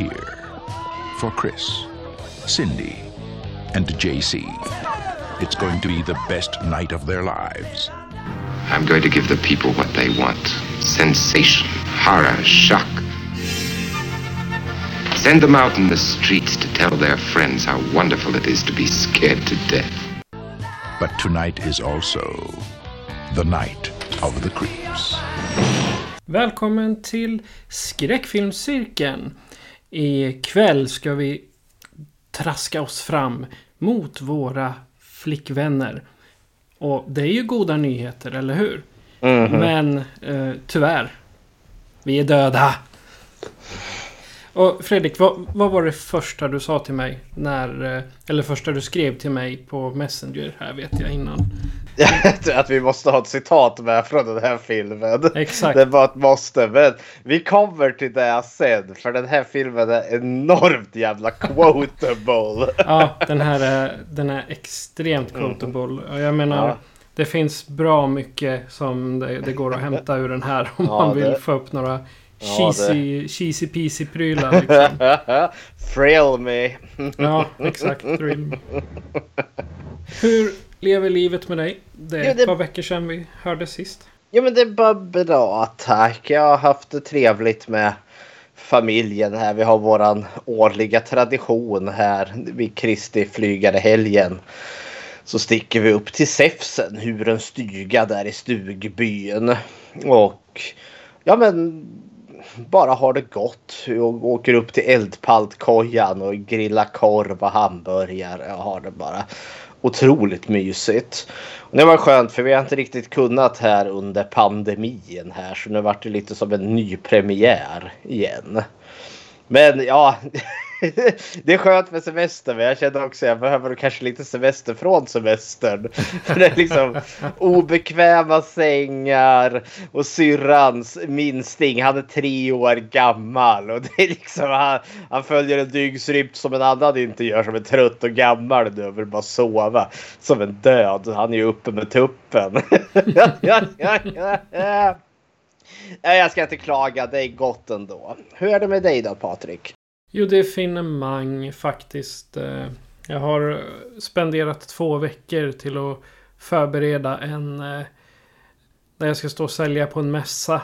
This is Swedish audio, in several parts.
Here. For Chris, Cindy, and JC. It's going to be the best night of their lives. I'm going to give the people what they want sensation, horror, shock. Send them out in the streets to tell their friends how wonderful it is to be scared to death. But tonight is also the night of the creeps. Välkommen till Skräckfilmscirkeln. Ikväll ska vi traska oss fram mot våra flickvänner. Och det är ju goda nyheter, eller hur? Men eh, tyvärr. Vi är döda. Och Fredrik, vad, vad var det första du sa till mig när... eh, Eller första du skrev till mig på Messenger här vet jag innan. att vi måste ha ett citat med från den här filmen. Exakt. Det var ett måste. Men vi kommer till det sen. För den här filmen är enormt jävla quotable. Ja, den här är, den är extremt quotable. Och Jag menar, Ja. det finns bra mycket som det, det går att hämta ur den här om Ja, man vill det- få upp några Cheesy, cheesy peasy prylar liksom. Thrill me. Ja, exakt. Thrill. Hur lever livet med dig? Det är Jo, ett det- par veckor sedan vi hörde sist. Ja men det är bara bra tack. Jag har haft det trevligt med familjen här. Vi har våran årliga tradition här vid Kristi flygare helgen. Så sticker vi upp till Säfsen, Hurens stuga där i stugbyn. Och ja men bara har det gott. Och åker upp till eldpaltkojan och grillar korv och hamburgare. och har det bara otroligt mysigt. Och det var skönt för vi har inte riktigt kunnat här under pandemin här så nu vart det lite som en ny premiär igen. Men ja, det är skönt med semester men jag känner också att jag behöver kanske lite semester från semestern. För det är liksom obekväma sängar och syrrans minsting, han är tre år gammal och det är liksom han, han följer en dygnsrytm som en annan inte gör som är trött och gammal nu och vill bara sova som en död. Han är ju uppe med tuppen. Nej, jag ska inte klaga, det är gott ändå. Hur är det med dig då Patrik? Jo, det är finemang faktiskt. Eh, Jag har eh, spenderat två veckor till att förbereda en... eh, Där jag ska stå och sälja på en mässa.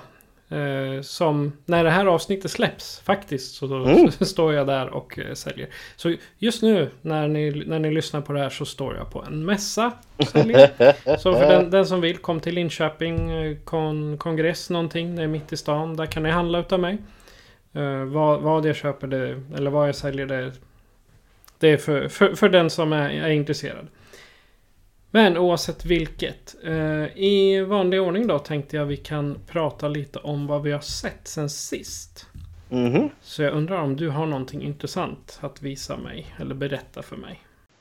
eh, Som när det här avsnittet släpps faktiskt så Mm. står jag där och eh, säljer. Så just nu när ni, när ni lyssnar på det här så står jag på en mässa och säljer. Så för den, den som vill, kom till Linköping eh, kon, kongress någonting. Det är mitt i stan. Där kan ni handla utav mig. Uh, vad, vad jag köper det, eller vad jag säljer det. Det är för, för, för den som är, är intresserad. Men oavsett vilket. eh, I vanlig ordning då tänkte jag vi kan prata lite om vad vi har sett sen sist. Mhm. Så jag undrar om du har någonting intressant att visa mig eller berätta för mig.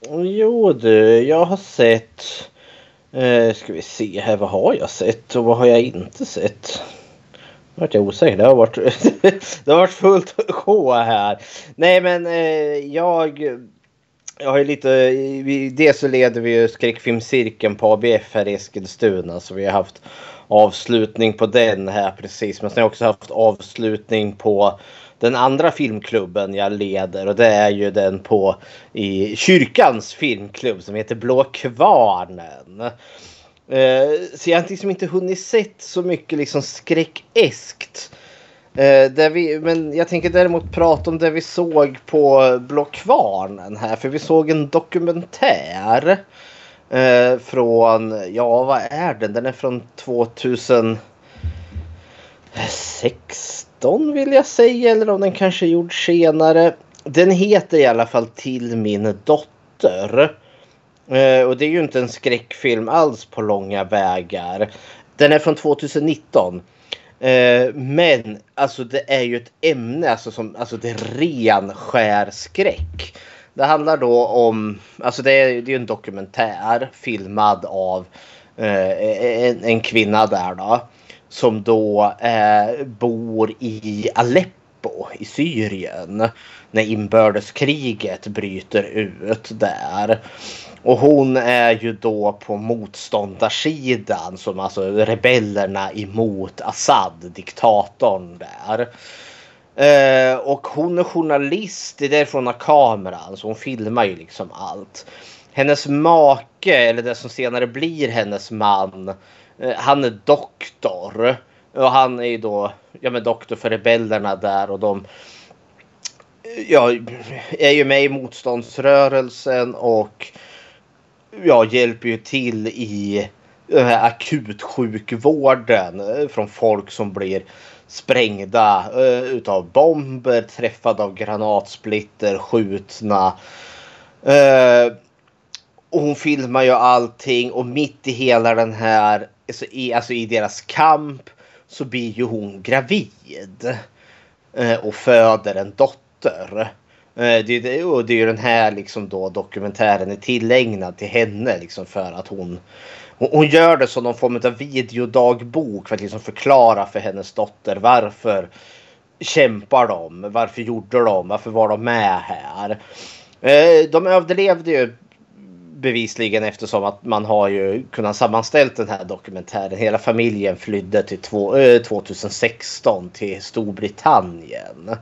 Jo du, jag har sett... Eh, ska vi se här, vad har jag sett och vad har jag inte sett? Nu vart jag osäker. Det har varit, det har varit fullt sjå här. Nej men eh, jag... Jag har ju lite... Dels så leder vi ju skräckfilmscirkeln på ABF här i Eskilstuna. Så vi har haft avslutning på den här precis. Men sen har jag också haft avslutning på den andra filmklubben jag leder och det är ju den på i kyrkans filmklubb som heter Blå Kvarnen. Eh, så jag har liksom inte hunnit sett så mycket liksom skräckeskt. Eh, där vi, men jag tänker däremot prata om det vi såg på Blå Kvarnen här. För vi såg en dokumentär. Eh, från, ja vad är den? Den är från 2016 vill jag säga. Eller om den kanske är gjord senare. Den heter i alla fall Till min dotter. Eh, och det är ju inte en skräckfilm alls på långa vägar. Den är från 2019. Eh, men alltså det är ju ett ämne, alltså, som, alltså det är ren skär skräck. Det handlar då om, alltså det är, det är en dokumentär filmad av eh, en, en, kvinna där då. Som då eh, bor i Aleppo i Syrien. När inbördeskriget bryter ut där. Och hon är ju då på motståndarsidan som alltså rebellerna emot Assad, diktatorn där. Eh, och hon är journalist, det är därför hon har kameran så hon filmar ju liksom allt. Hennes make, eller det som senare blir hennes man, eh, han är doktor. Och han är ju då ja, men doktor för rebellerna där och de ja, är ju med i motståndsrörelsen och ja, hjälper ju till i den här akutsjukvården eh, från folk som blir sprängda uh, utav bomber, träffade av granatsplitter, skjutna. Uh, och hon filmar ju allting och mitt i hela den här, alltså i, alltså i deras kamp så blir ju hon gravid. Eh, och föder en dotter. Eh, det, och det är ju den här liksom då dokumentären är tillägnad till henne liksom för att hon hon gör det som någon form av videodagbok för att liksom förklara för hennes dotter varför kämpar de? Varför gjorde de? Varför var de med här? Eh, de överlevde ju bevisligen eftersom att man har ju kunnat sammanställt den här dokumentären. Hela familjen flydde till 2016 eh, till Storbritannien.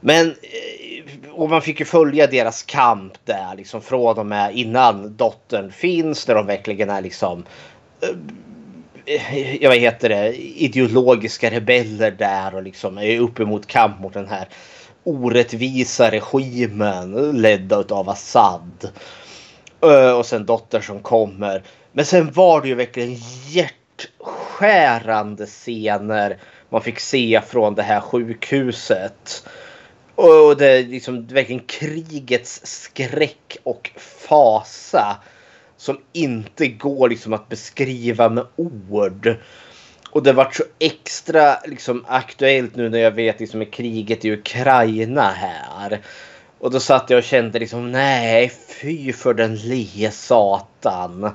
Men eh, och man fick ju följa deras kamp där liksom från och med innan dottern finns när de verkligen är liksom eh, jag vad heter det, ideologiska rebeller där och liksom är uppemot kamp mot den här orättvisa regimen ledda av Assad. Och sen dotter som kommer. Men sen var det ju verkligen hjärtskärande scener man fick se från det här sjukhuset. Och det är liksom verkligen krigets skräck och fasa. Som inte går liksom att beskriva med ord. Och det vart så extra liksom aktuellt nu när jag vet liksom med kriget i Ukraina här. Och då satt jag och kände liksom nej fy för den lie satan.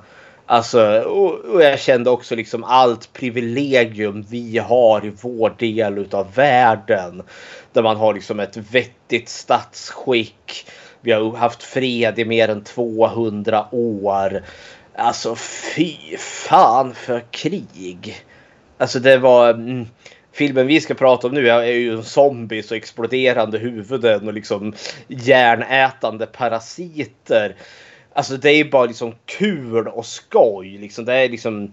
Alltså, och, och, jag kände också liksom allt privilegium vi har i vår del av världen. Där man har liksom ett vettigt statsskick. Vi har haft fred i mer än 200 år. Alltså fy fan för krig. Alltså det var... Mm, Filmen vi ska prata om nu är ju zombies och exploderande huvuden och liksom järnätande parasiter. Alltså det är bara liksom kul och skoj. Liksom. Det är liksom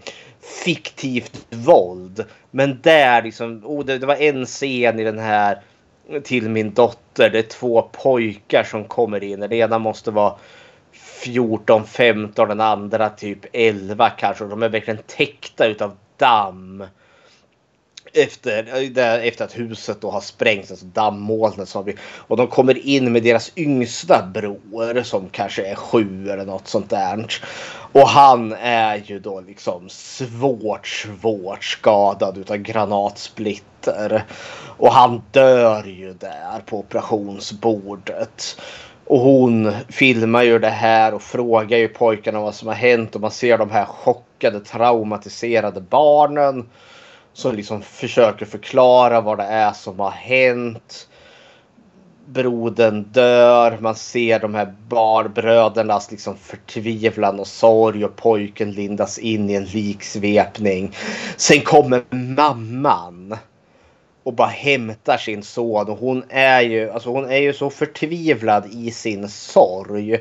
fiktivt våld. Men där liksom, oh, det, det var en scen i den här till min dotter. Det är två pojkar som kommer in. Den ena måste vara 14, 15, den andra typ 11 kanske. De är verkligen täckta utav damm efter, efter att huset då har sprängts, alltså dammolnet. Som och de kommer in med deras yngsta bror som kanske är sju eller något sånt där. Och han är ju då liksom svårt, svårt skadad utav granatsplitter. Och han dör ju där på operationsbordet. Och hon filmar ju det här och frågar ju pojkarna vad som har hänt och man ser de här chockade traumatiserade barnen som liksom försöker förklara vad det är som har hänt. Brodern dör. Man ser de här barbrödernas liksom förtvivlan och sorg och pojken lindas in i en liksvepning. Sen kommer mamman och bara hämtar sin son och hon är ju, alltså hon är ju så förtvivlad i sin sorg.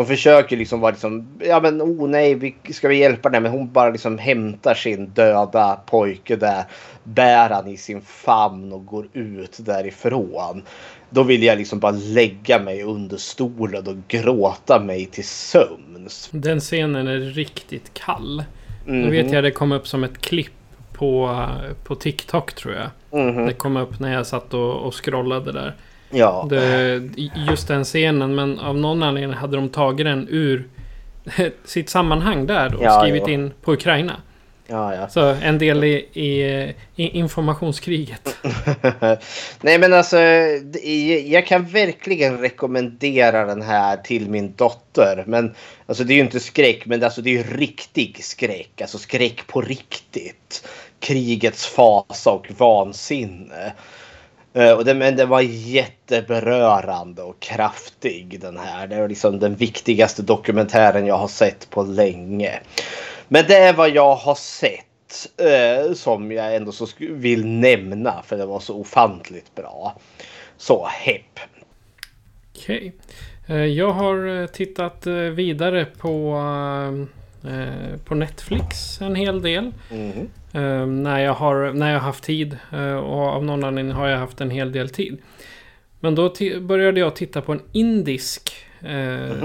De försöker liksom vara liksom, ja men oh nej, vi, ska vi hjälpa den? Men hon bara liksom hämtar sin döda pojke där, bär han i sin famn och går ut därifrån. Då vill jag liksom bara lägga mig under stolen och gråta mig till sömns. Den scenen är riktigt kall. Mm. Nu vet mhm. jag det kom upp som ett klipp på, på TikTok tror jag. Mm. Det kom upp när jag satt och, och scrollade där. Ja. Det, just den scenen, men av någon anledning hade de tagit den ur sitt sammanhang där då. Ja, skrivit ja. in på Ukraina. Ja, ja. Så en del i, i, i informationskriget. Nej men alltså, jag kan verkligen rekommendera den här till min dotter. Men alltså det är ju inte skräck, men alltså, det är ju riktig skräck. Alltså skräck på riktigt. Krigets fasa och vansinne. Eh, Och den, men den var jätteberörande och kraftig den här. Det är liksom den viktigaste dokumentären jag har sett på länge. Men det är vad jag har sett eh, som jag ändå så vill nämna för det var så ofantligt bra. Så hepp. Okej. Eh, Jag har tittat vidare på, på Netflix en hel del. Mhm. Eh, när, jag har, när jag haft tid. eh, och av någon anledning har jag haft en hel del tid. Men då började jag titta på en indisk eh,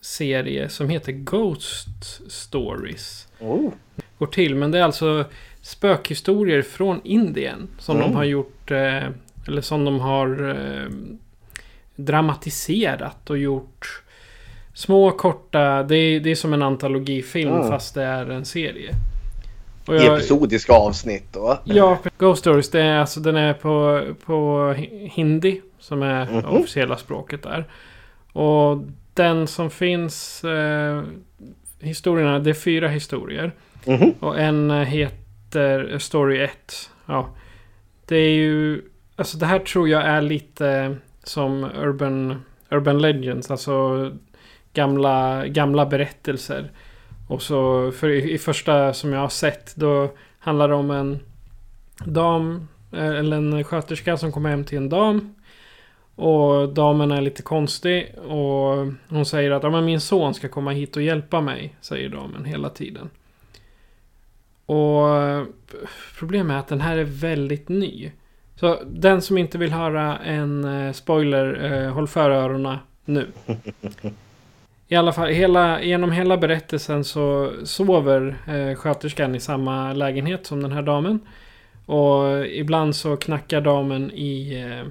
serie som heter Ghost Stories. Oh. Går till. Men det är alltså spökhistorier från Indien. Som Mm. de har gjort. Eh, eller som de har dramatiserat och gjort små korta. Det är, det är som en antologifilm Mm. fast det är en serie. Och I jag- episodiska avsnitt då. Ja, Ghost Stories, det är, alltså, den är på, på hi- hindi. Som är Mhm. officiella språket där. Och den som finns... Eh, historierna, det är fyra historier. Mhm. Och en eh, heter Story 1. Ja. Det är ju... Alltså det här tror jag är lite som Urban, urban Legends. Alltså gamla, gamla berättelser. Och så för i, i första som jag har sett då handlar det om en dam eh, eller en sköterska som kommer hem till en dam. Och damen är lite konstig och hon säger att ja, men min son ska komma hit och hjälpa mig. Säger damen hela tiden. Och eh, problemet är att den här är väldigt ny. Så den som inte vill höra en eh, spoiler, eh, håll för öronen nu. I alla fall, hela, genom hela berättelsen så sover eh, sköterskan i samma lägenhet som den här damen. Och ibland så knackar damen i, eh,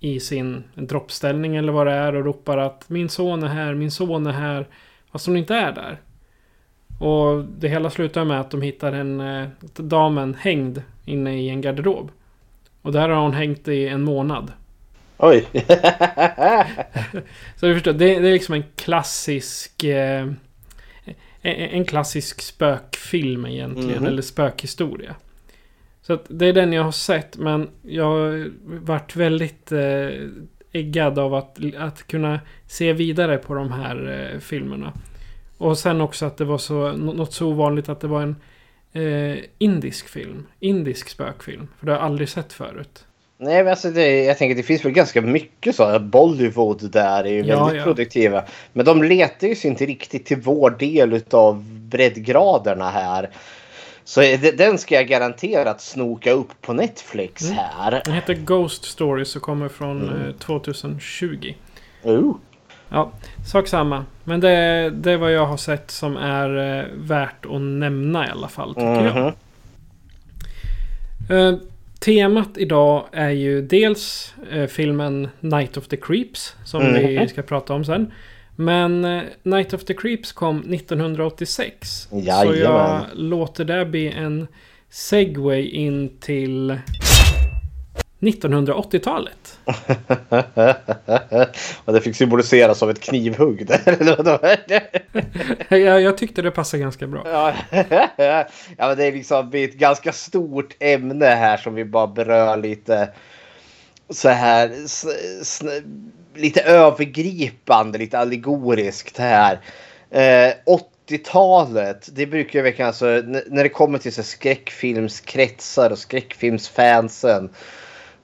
i sin droppställning eller vad det är och ropar att min son är här, min son är här. Fast hon inte är där. Och det hela slutar med att de hittar en eh, damen hängd inne i en garderob. Och där har hon hängt i en månad. Oj. Så du förstår, det, det är liksom en klassisk... Eh, en, klassisk spökfilm egentligen, Mhm. eller spökhistoria. Så det är den jag har sett, men jag har varit väldigt eh, äggad av att, att kunna se vidare på de här eh, filmerna. Och sen också att det var så, nå- något så ovanligt att det var en eh, indisk film. Indisk spökfilm. För det har jag aldrig sett förut. Nej men alltså det, jag tänker det finns väl ganska mycket så. Bollywood där är ju Ja, väldigt ja. produktiva. Men de letar ju sig inte riktigt till vår del av breddgraderna här. Så det- den ska jag garanterat snoka upp på Netflix Mm. här. Den heter Ghost Stories och kommer från eh, 2020. Oh. Ja, sak samma. Men det, det är vad jag har sett som är eh, värt att nämna i alla fall, tycker jag. Mhm. Temat idag är ju dels eh, filmen Night of the Creeps. Som vi Mhm. ska prata om sen. Men eh, Night of the Creeps kom 1986. Så jag Jajamän. låter det bli en segway in till 1980-talet. Och det fick symboliseras av ett knivhugg. jag, jag tyckte det passade ganska bra. Ja, men det är liksom ett ganska stort ämne här som vi bara berör lite så här lite övergripande, lite allegoriskt här. Eh, 80-talet, det brukar ju verkligen alltså när det kommer till så skräckfilmskretsar och skräckfilmsfansen.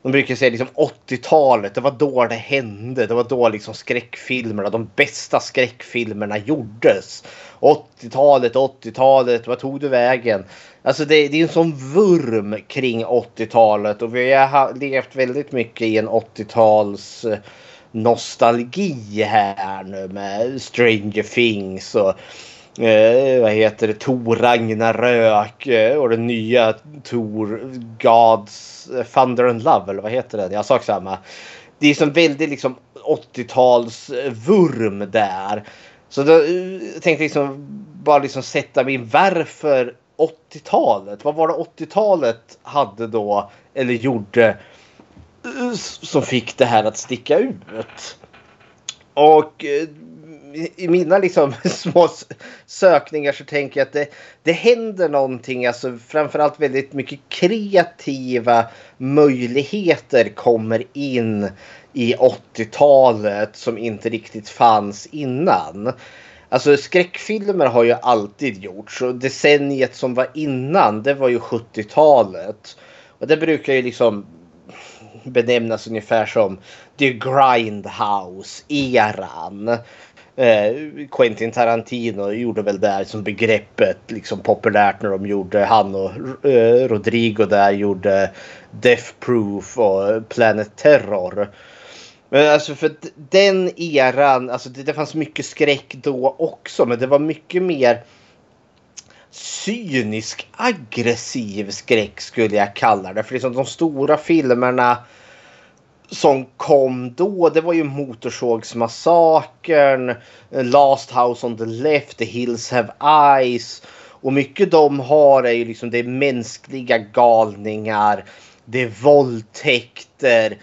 De brukar säga liksom 80-talet, det var då det hände. Det var då liksom skräckfilmerna, de bästa skräckfilmerna gjordes. 80-talet, 80-talet, vad tog du vägen? Alltså det, det är en sån vurm kring 80-talet och vi har levt väldigt mycket i en 80-tals eh, nostalgi här nu med Stranger Things och eh, vad heter det, Tor Ragnarök eh, och den nya Tor Gods eh, Thunder and Love eller vad heter den? Jag sak samma. Det är som väldigt liksom 80-talsvurm där. Så då jag tänkte jag liksom bara liksom sätta min varför 80-talet. Vad var det 80-talet hade då eller gjorde eh, som fick det här att sticka ut? Och eh, i mina liksom små sökningar så tänker jag att det, det händer någonting. Alltså framförallt väldigt mycket kreativa möjligheter kommer in i 80-talet som inte riktigt fanns innan. Alltså skräckfilmer har ju alltid gjorts och decenniet som var innan det var ju 70-talet. Och det brukar ju liksom benämnas ungefär som The Grindhouse-eran. Eh, Quentin Tarantino gjorde väl det som begreppet liksom populärt när de gjorde han och eh, Rodrigo där gjorde Death Proof och Planet Terror. Men alltså för den eran, alltså det, det fanns mycket skräck då också men det var mycket mer cynisk aggressiv skräck skulle jag kalla det. För liksom de stora filmerna som kom då, det var ju Motorsågsmassakern, Last House on the Left, The Hills Have Eyes. Och mycket de har är ju liksom det är mänskliga galningar, det är våldtäkter,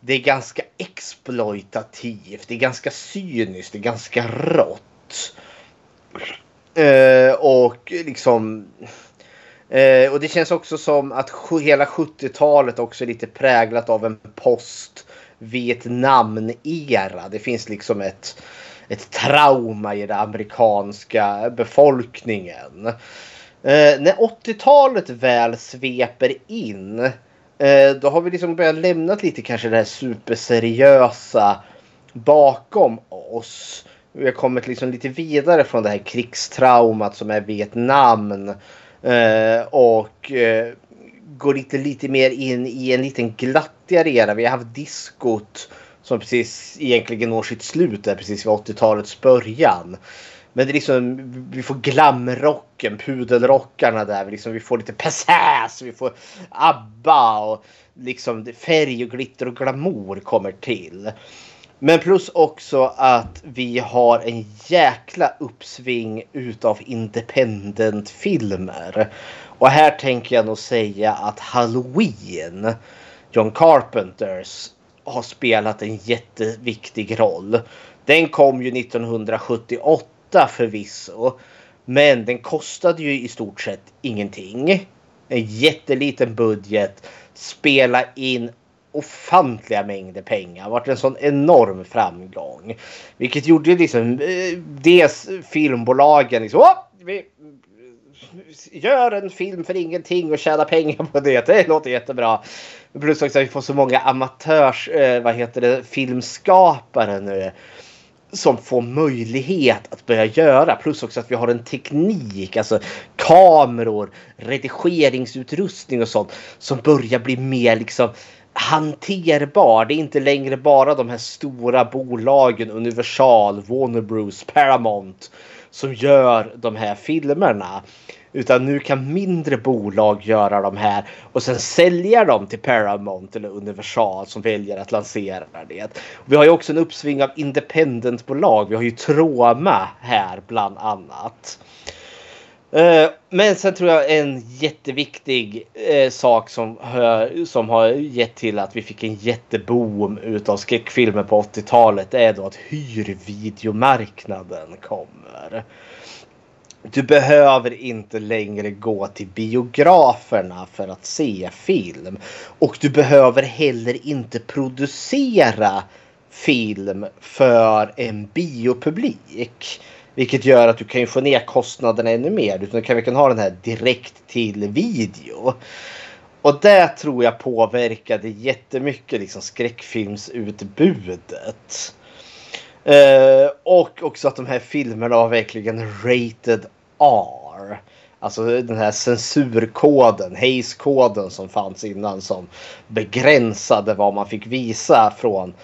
det är ganska exploitativt, det är ganska cyniskt, det är ganska rått. Uh, och liksom... Eh, och det känns också som att hela 70-talet också är lite präglat av en post Vietnam-era. Det finns liksom ett, ett trauma i den amerikanska befolkningen. Eh, när 80-talet väl sveper in Eh, då har vi liksom börjat lämna lite kanske det här superseriösa bakom oss. Vi har kommit liksom lite vidare från det här krigstraumat som är Vietnam. Eh, och eh, går lite, lite mer in i en liten glattigare era. Vi har haft diskot som precis egentligen når sitt slut där precis vid 80-talets början. Men det är liksom, vi får glamrocken, pudelrockarna där. Vi, liksom, vi får lite passass, vi får ABBA och liksom färg och glitter och glamour kommer till. Men plus också att vi har en jäkla uppsving utav independent-filmer. Och här tänker jag nog säga att Halloween, John Carpenters, har spelat en jätteviktig roll. Den kom ju 1978 förvisso. Men den kostade ju i stort sett ingenting. En jätteliten budget. Spela in ofantliga mängder pengar. Det varit en sån enorm framgång. Vilket gjorde liksom eh, dels filmbolagen liksom. Vi gör en film för ingenting och tjäna pengar på det. Det låter jättebra. Plus också att vi får så många amatörs, eh, vad heter det, filmskapare nu som får möjlighet att börja göra. Plus också att vi har en teknik, alltså kameror, redigeringsutrustning och sånt som börjar bli mer liksom hanterbar. Det är inte längre bara de här stora bolagen Universal, Warner Bros, Paramount som gör de här filmerna. Utan nu kan mindre bolag göra de här och sen sälja dem till Paramount eller Universal som väljer att lansera det. Vi har ju också en uppsving av independentbolag. Vi har ju Troma här bland annat. Eh, men sen tror jag en jätteviktig eh, sak som, som har gett till att vi fick en jätteboom utav skräckfilmer på 80-talet är då att hyrvideomarknaden kommer. Du behöver inte längre gå till biograferna för att se film. Och du behöver heller inte producera film för en biopublik. Vilket gör att du kan få ner kostnaderna ännu mer. Utan kan vi kan ha den här direkt till video. Och det tror jag påverkade jättemycket liksom skräckfilmsutbudet. Eh, och också att de här filmerna var verkligen rated R. Alltså den här censurkoden, Hayes-koden som fanns innan som begränsade vad man fick visa från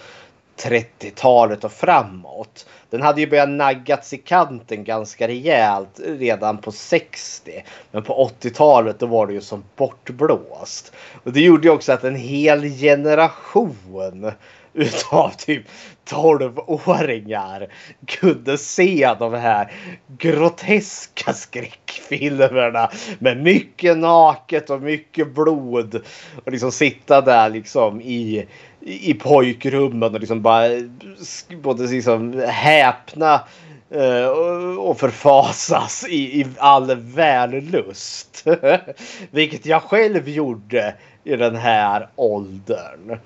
30-talet och framåt. Den hade ju börjat naggats i kanten ganska rejält redan på 60. Men på 80-talet då var det ju som bortblåst. Och det gjorde ju också att en hel generation utav typ 12-åringar kunde se de här groteska skräckfilmerna med mycket naket och mycket blod och liksom sitta där liksom i i pojkrummen och liksom bara både liksom häpna eh, och förfasas i, i all vällust. Vilket jag själv gjorde i den här åldern.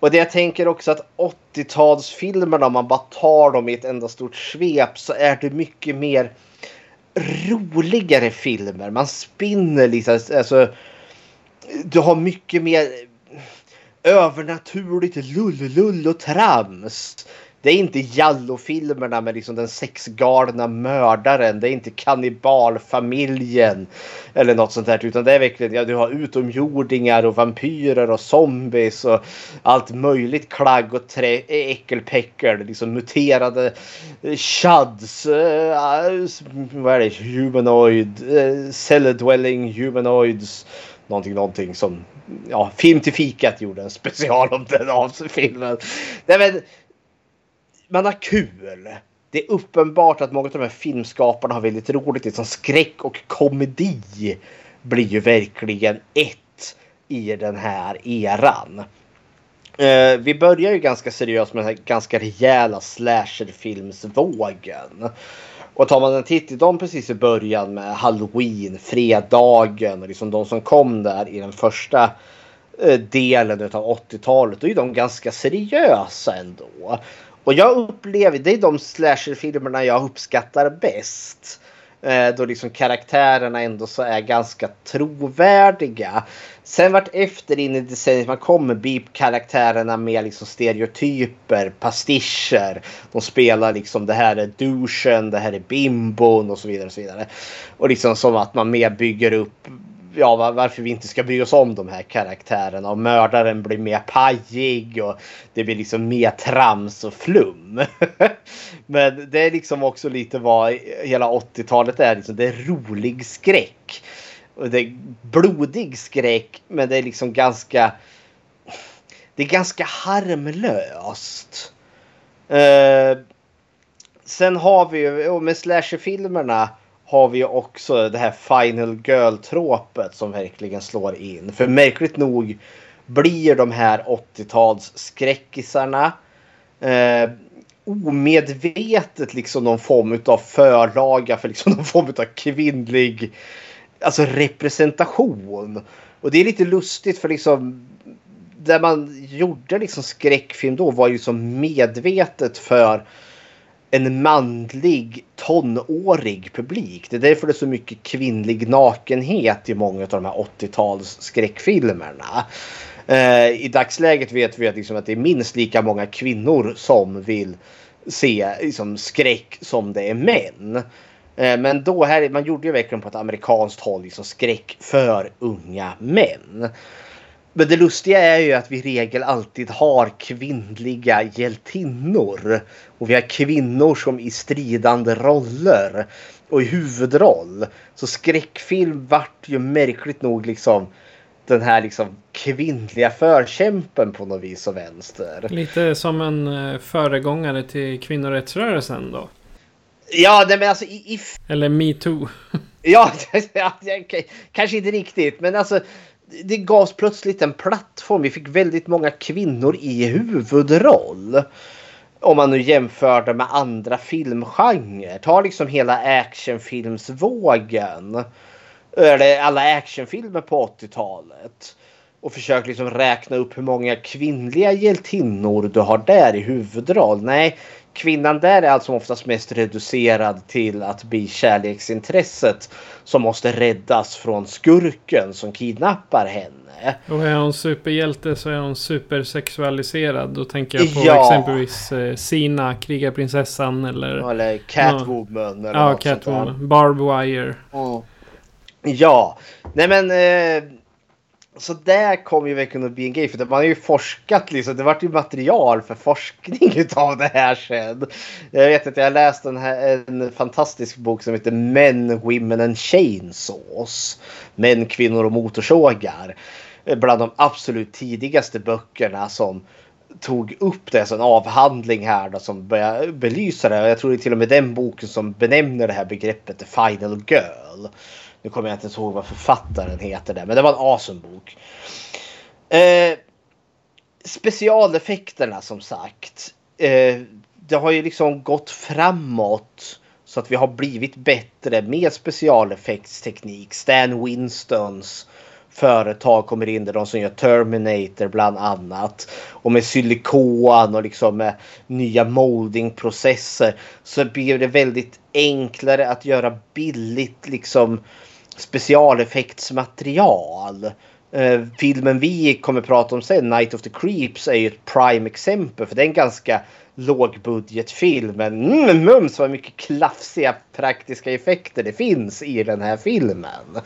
Och det jag tänker också att 80-talsfilmerna om man bara tar dem i ett enda stort svep så är det mycket mer roligare filmer. Man spinner liksom. Alltså, du har mycket mer övernaturligt lull-lull och trams. Det är inte Jallo-filmerna med liksom den sexgalna mördaren. Det är inte kannibalfamiljen. Eller något sånt där. Utan det är verkligen, ja du har utomjordingar och vampyrer och zombies och allt möjligt klagg och trä, äckelpäckel. Liksom muterade chads. Uh, vad är det? Humanoid. Eh, uh, cell-dwelling humanoids. Någonting, någonting som ja, Film till fikat gjorde en special om den av filmen. Nej, men, man har kul. Det är uppenbart att många av de här filmskaparna har väldigt roligt. Liksom skräck och komedi blir ju verkligen ett i den här eran. Uh, vi börjar ju ganska seriöst med den här ganska rejäla slasherfilmsvågen. Och tar man en titt i dem precis i början med Halloween, Fredagen och liksom de som kom där i den första eh, delen av 80-talet. Då är de ganska seriösa ändå. Och jag upplever, det är de slasherfilmerna jag uppskattar bäst. Eh, då liksom karaktärerna ändå så är ganska trovärdiga. Sen vart efter in i decenniet man kommer beep-karaktärerna med liksom stereotyper, pastischer. De spelar liksom det här är duschen, det här är bimbon och så vidare. Och så vidare. Och liksom som att man mer bygger upp ja, varför vi inte ska bry oss om de här karaktärerna. Och mördaren blir mer pajig och det blir liksom mer trams och flum. Men det är liksom också lite vad hela 80-talet är. Liksom, det är rolig skräck. Och det är blodig skräck men det är liksom ganska... Det är ganska harmlöst. Eh, sen har vi ju, och med slasherfilmerna har vi också det här Final Girl-tråpet som verkligen slår in. För märkligt nog blir de här 80-tals skräckisarna eh, omedvetet liksom någon form av förlaga för liksom någon form av kvinnlig alltså representation. Och det är lite lustigt för liksom där man gjorde liksom skräckfilm då var ju så medvetet för en manlig tonårig publik. Det är därför det är så mycket kvinnlig nakenhet i många av de här 80-tals skräckfilmerna. Eh, I dagsläget vet vi att, liksom att det är minst lika många kvinnor som vill se liksom, skräck som det är män. Eh, men då här, man gjorde ju verkligen på ett amerikanskt håll liksom skräck för unga män. Men det lustiga är ju att vi i regel alltid har kvinnliga hjältinnor. Och vi har kvinnor som i stridande roller. Och i huvudroll. Så skräckfilm vart ju märkligt nog liksom den här liksom kvinnliga förkämpen på något vis och vänster. Lite som en eh, föregångare till kvinnorättsrörelsen då? Ja, nej, men alltså i... i... Eller metoo. ja, kanske inte riktigt. Men alltså det gavs plötsligt en plattform. Vi fick väldigt många kvinnor i huvudroll. Om man nu jämför det med andra filmgenrer. Ta liksom hela actionfilmsvågen. Eller alla actionfilmer på 80-talet. Och försök liksom räkna upp hur många kvinnliga hjältinnor du har där i huvudroll. Nej, kvinnan där är alltså oftast mest reducerad till att bli kärleksintresset som måste räddas från skurken som kidnappar henne. Och är hon superhjälte så är hon supersexualiserad. Då tänker jag på ja. exempelvis eh, Sina, krigarprinsessan eller... Eller Catwoman. No. Eller ja, Catwoman. Barb Wire. Mm. Ja, nej men... Eh så där kommer ju verkligen att bli en grej. För man har ju forskat liksom. Det vart ju material för forskning utav det här sen. Jag vet att jag läste en, här, en fantastisk bok som heter Men, Women and Chainsaws. Män, kvinnor och motorsågar. Bland de absolut tidigaste böckerna som tog upp det som en avhandling här då, som börjar belysa det. Jag tror det är till och med den boken som benämner det här begreppet The Final Girl. Nu kommer jag inte ihåg vad författaren heter där, men det var en awesome bok. Eh, specialeffekterna som sagt. Eh, det har ju liksom gått framåt så att vi har blivit bättre med specialeffektsteknik. Stan Winstons företag kommer in där de som gör Terminator bland annat. Och med silikon och liksom med nya moldingprocesser så blir det väldigt enklare att göra billigt liksom specialeffektsmaterial. Eh, filmen vi kommer prata om sen, Night of the Creeps, är ju ett prime exempel för det är en ganska lågbudgetfilm. Men mm, mums vad mycket klafsiga praktiska effekter det finns i den här filmen.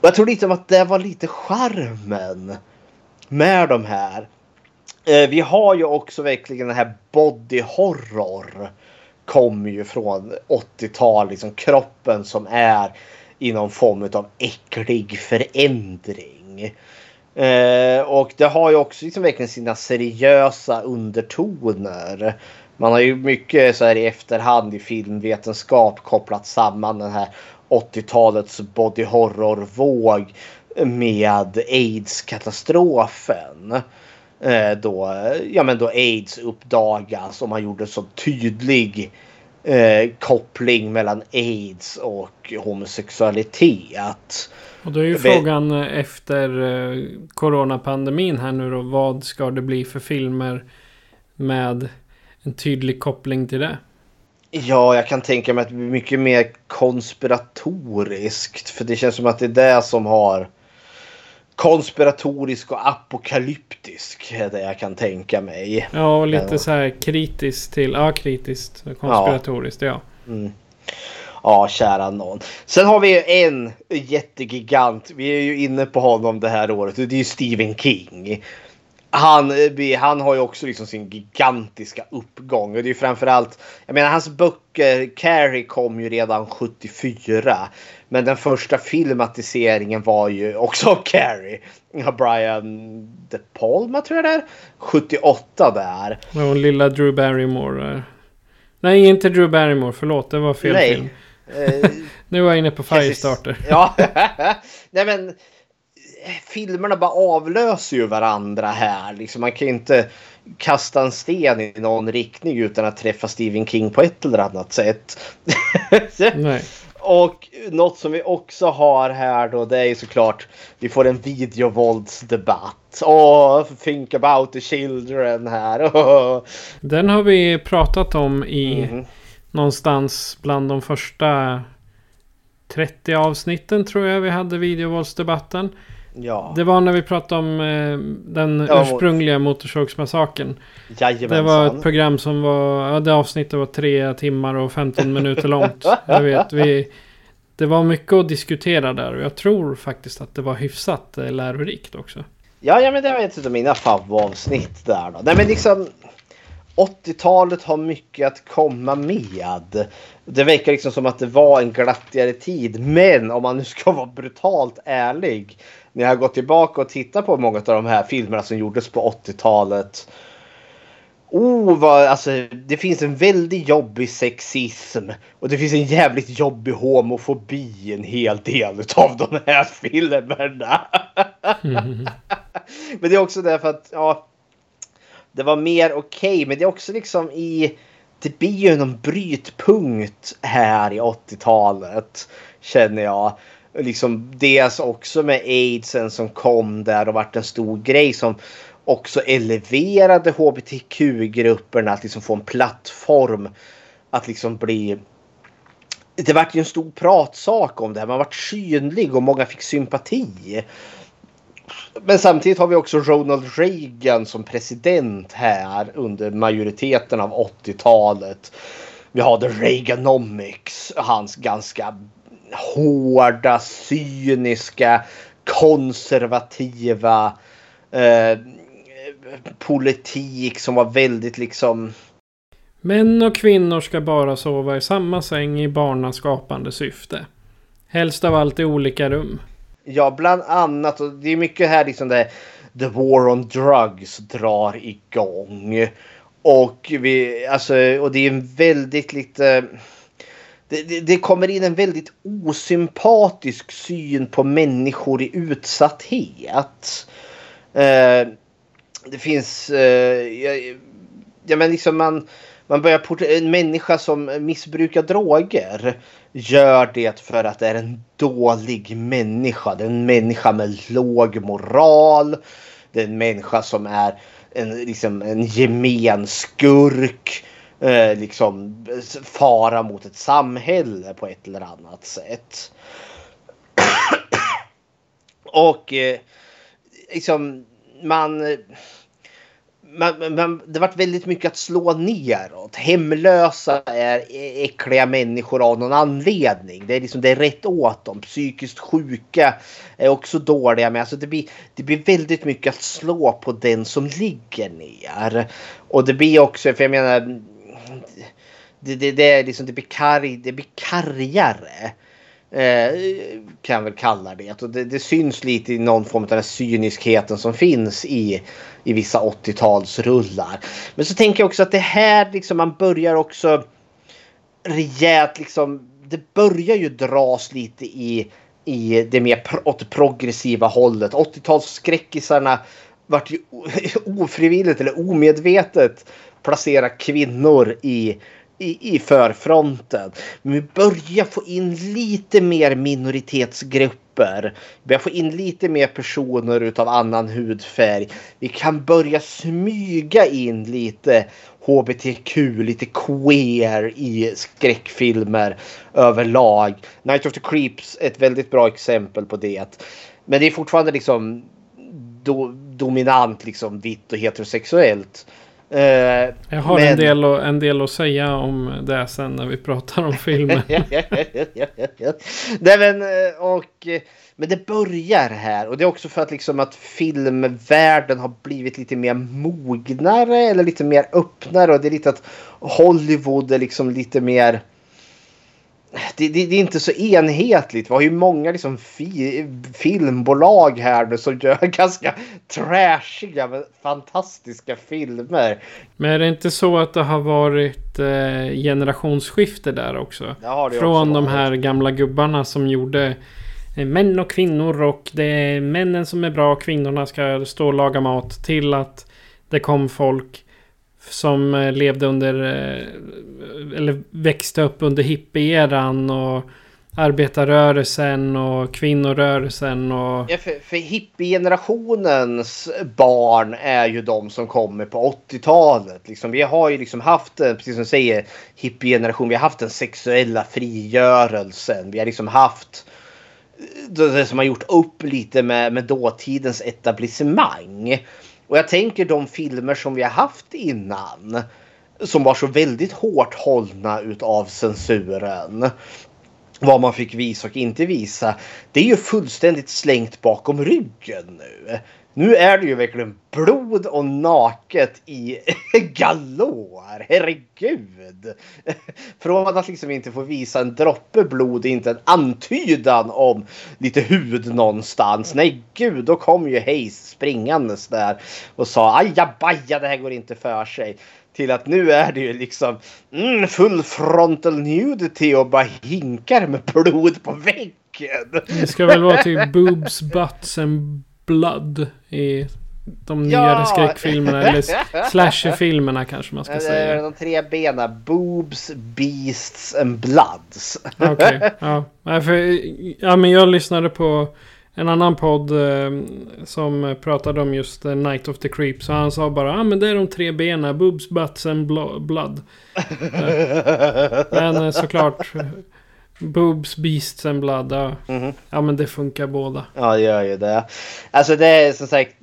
Och jag tror lite om att det var lite charmen med de här. Eh, vi har ju också verkligen den här body horror. Kommer ju från 80-tal, liksom kroppen som är i någon form av äcklig förändring. Eh, och det har ju också liksom verkligen sina seriösa undertoner. Man har ju mycket så här i efterhand i filmvetenskap kopplat samman den här 80-talets body horror-våg med aids-katastrofen. Eh, då, ja, men då aids uppdagas och man gjorde så tydlig eh, koppling mellan aids och homosexualitet. Och då är ju frågan eh, efter eh, coronapandemin här nu då. Vad ska det bli för filmer med en tydlig koppling till det? Ja, jag kan tänka mig att det blir mycket mer konspiratoriskt. För det känns som att det är det som har konspiratorisk och apokalyptisk. det jag kan tänka mig. Ja, och lite så här kritiskt till... Ja, kritiskt. Konspiratoriskt, ja. ja. Mm. Ja, kära någon. Sen har vi ju en jättegigant. Vi är ju inne på honom det här året. Det är ju Stephen King. Han, eh, han har ju också liksom sin gigantiska uppgång. Och det är framförallt, jag menar hans böcker, Carrie kom ju redan 74. Men den första filmatiseringen var ju också Carrie. Brian De Palma tror jag det är. 78 där. Och lilla Drew Barrymore. Nej, inte Drew Barrymore. Förlåt, det var fel Nej. film. Eh, nu var jag inne på Firestarter. ja, nej men filmerna bara avlöser ju varandra här. Liksom, man kan ju inte kasta en sten i någon riktning utan att träffa Stephen King på ett eller annat sätt. Och något som vi också har här då det är ju såklart vi får en videovåldsdebatt. Åh, think about the children här. Den har vi pratat om i mm. någonstans bland de första 30 avsnitten tror jag vi hade videovåldsdebatten. Ja. Det var när vi pratade om eh, den ja, ursprungliga Motorsågsmassakern. Det var ett program som var, ja, det avsnittet var tre timmar och 15 minuter långt. Jag vet, vi, det var mycket att diskutera där och jag tror faktiskt att det var hyfsat eh, lärorikt också. Ja, ja men det var ett av mina favoritavsnitt där då. Nej men liksom 80-talet har mycket att komma med. Det verkar liksom som att det var en glattigare tid. Men om man nu ska vara brutalt ärlig när jag har gått tillbaka och tittat på många av de här filmerna som gjordes på 80-talet. Oh, vad, alltså, det finns en väldigt jobbig sexism och det finns en jävligt jobbig homofobi i en hel del av de här filmerna. Mm. men det är också därför att ja, det var mer okej, okay, men det är också liksom i det blir ju någon brytpunkt här i 80-talet känner jag liksom dels också med aidsen som kom där och vart en stor grej som också eleverade hbtq-grupperna att liksom få en plattform att liksom bli det vart ju en stor pratsak om det här. Man vart synlig och många fick sympati. Men samtidigt har vi också Ronald Reagan som president här under majoriteten av 80-talet. Vi har The Reaganomics, hans ganska hårda, cyniska, konservativa eh, politik som var väldigt liksom... Män och kvinnor ska bara sova i samma säng i barnaskapande syfte. Helst av allt i olika rum. Ja, bland annat. Och det är mycket här liksom det The War on Drugs drar igång. Och, vi, alltså, och det är en väldigt lite... Det, det, det, kommer in en väldigt osympatisk syn på människor i utsatthet. Eh, det finns... Eh, ja, ja, men liksom man, man börjar En människa som missbrukar droger gör det för att det är en dålig människa. Det är en människa med låg moral. Det är en människa som är en, liksom, en gemenskurk skurk. Eh, liksom fara mot ett samhälle på ett eller annat sätt. Och eh, liksom man man, man, det vart väldigt mycket att slå neråt. Hemlösa är äckliga människor av någon anledning. Det är liksom det är rätt åt dem. Psykiskt sjuka är också dåliga. Men alltså det, blir, det blir väldigt mycket att slå på den som ligger ner. Och det blir också, för jag menar. Det, det, det, är liksom, det, blir karg, det blir kargare. Eh, kan jag väl kalla det. Och det, det syns lite i någon form av den cyniskheten som finns i, i vissa 80-talsrullar. Men så tänker jag också att det här liksom man börjar också rejält liksom. Det börjar ju dras lite i, i det mer åt progressiva hållet. 80-talsskräckisarna vart ju ofrivilligt eller omedvetet placera kvinnor i i, i förfronten. Men vi börjar få in lite mer minoritetsgrupper. Vi börjar få in lite mer personer utav annan hudfärg. Vi kan börja smyga in lite HBTQ, lite queer i skräckfilmer överlag. Night of the Creeps är ett väldigt bra exempel på det. Men det är fortfarande liksom do, dominant liksom vitt och heterosexuellt. Uh, jag har men... en, del och, en del att säga om det sen när vi pratar om filmen. Nej, men, eh, och, men det börjar här. Och det är också för att, liksom att filmvärlden har blivit lite mer mognare eller lite mer öppnare. Och det är lite att Hollywood är liksom lite mer det, det, det, är inte så enhetligt. Vi har ju många liksom fi, filmbolag här nu som gör ganska trashiga men fantastiska filmer. Men är det inte så att det har varit eh, generationsskifte där också? Det Från också de här gamla gubbarna som gjorde eh, män och kvinnor och det är männen som är bra och kvinnorna ska stå och laga mat till att det kom folk som eh, levde under, eh, eller växte upp under hippieran och arbetarrörelsen och kvinnorörelsen och... Ja, för, för hippiegenerationens barn är ju de som kommer på 80-talet. Liksom, vi har ju liksom haft, eh, precis som du säger, hippiegeneration. Vi har haft den sexuella frigörelsen. Vi har liksom haft det som har gjort upp lite med, med dåtidens etablissemang. Och jag tänker de filmer som vi har haft innan. Som var så väldigt hårt hållna utav censuren. Vad man fick visa och inte visa. Det är ju fullständigt slängt bakom ryggen nu. Nu är det ju verkligen blod och naket i galor. Herregud. Från att liksom inte få visa en droppe blod, inte en antydan om lite hud någonstans. Nej gud, då kom ju Hayes springandes där och sa ajabaja, det här går inte för sig. Till att nu är det ju liksom mm, full frontal nudity och bara hinkar med blod på väggen. Det ska väl vara typ boobs, butts and blood i de ja! nyare skräckfilmerna. Eller slasherfilmerna kanske man ska säga. De tre benen. Boobs, beasts and bloods. Okej, okay, ja. För, ja. Men jag lyssnade på en annan podd eh, som pratade om just uh, Night of the Creep. Så han sa bara, ja ah, men det är de tre benen. Boobs, butts and blood. men eh, såklart. Boobs, Beasts and Blood. Ja. Mm -hmm. ja men det funkar båda. Ja det gör ju det. Alltså det är som sagt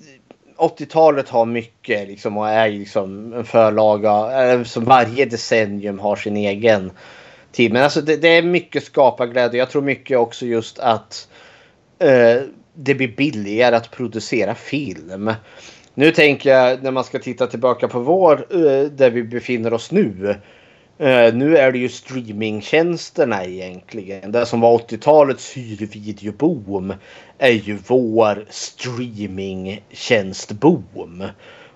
80-talet har mycket liksom och är liksom en förlaga som varje decennium har sin egen tid. Men alltså det, det är mycket skaparglädje. Jag tror mycket också just att eh, det blir billigare att producera film. Nu tänker jag när man ska titta tillbaka på vår, eh, där vi befinner oss nu Eh, nu är det ju streamingtjänsterna egentligen. Det som var 80-talets hyrvideoboom är ju vår streamingtjänstboom.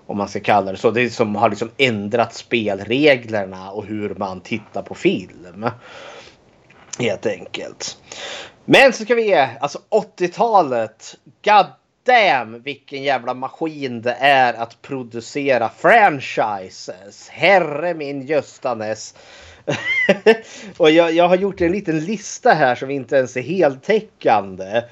Om man ska kalla det så. Det som har liksom ändrat spelreglerna och hur man tittar på film. Helt enkelt. Men så ska vi ge, alltså 80-talet. God damn vilken jävla maskin det är att producera franchises. Herre min Göstanes. och jag, jag, har gjort en liten lista här som inte ens är heltäckande.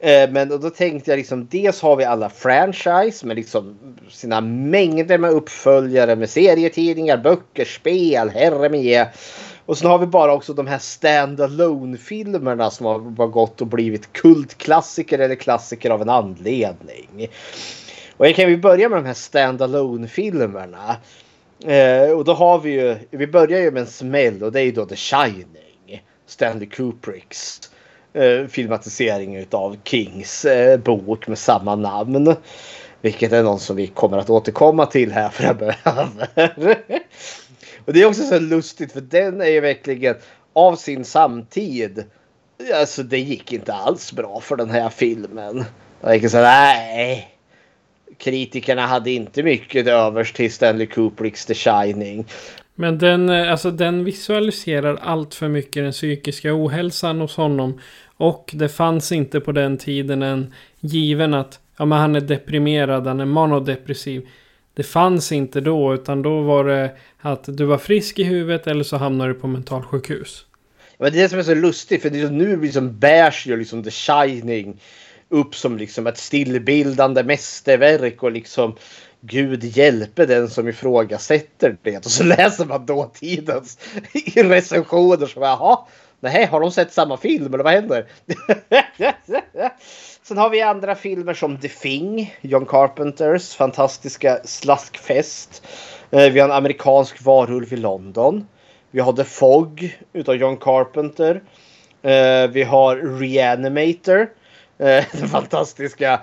Eh, men då tänkte jag liksom dels har vi alla franchise med liksom sina mängder med uppföljare med serietidningar, böcker, spel, herre min och sen har vi bara också de här stand-alone filmerna som har gått och blivit kultklassiker eller klassiker av en anledning. Och jag kan vi börja med de här stand-alone filmerna. Eh, och då har vi ju, vi börjar ju med en smäll och det är ju då The Shining. Stanley Kubricks eh, filmatisering av Kings eh, bok med samma namn. Vilket är någon som vi kommer att återkomma till här framöver. Och det är också så lustigt för den är ju verkligen av sin samtid. Alltså det gick inte alls bra för den här filmen. Jag gick så nej. Kritikerna hade inte mycket övers till Stanley Kubricks The Shining. Men den, eh, alltså, den visualiserar allt för mycket den psykiska ohälsan hos honom. Och det fanns inte på den tiden en given att ja, men han är deprimerad, han är manodepressiv. Det fanns inte då, utan då var det att du var frisk i huvudet eller så hamnade du på mentalsjukhus. Men det är det som är så lustigt, för det är nu liksom bärs ju liksom The Shining upp som liksom ett stillbildande mästerverk och liksom Gud hjälpe den som ifrågasätter det. Och så läser man dåtidens recensioner som jaha, nej, har de sett samma film eller vad händer? Sen har vi andra filmer som The Thing, John Carpenters fantastiska slaskfest. Eh, vi har en amerikansk varulv i London. Vi har The Fog utav John Carpenter. Eh, vi har Reanimator. Eh, den fantastiska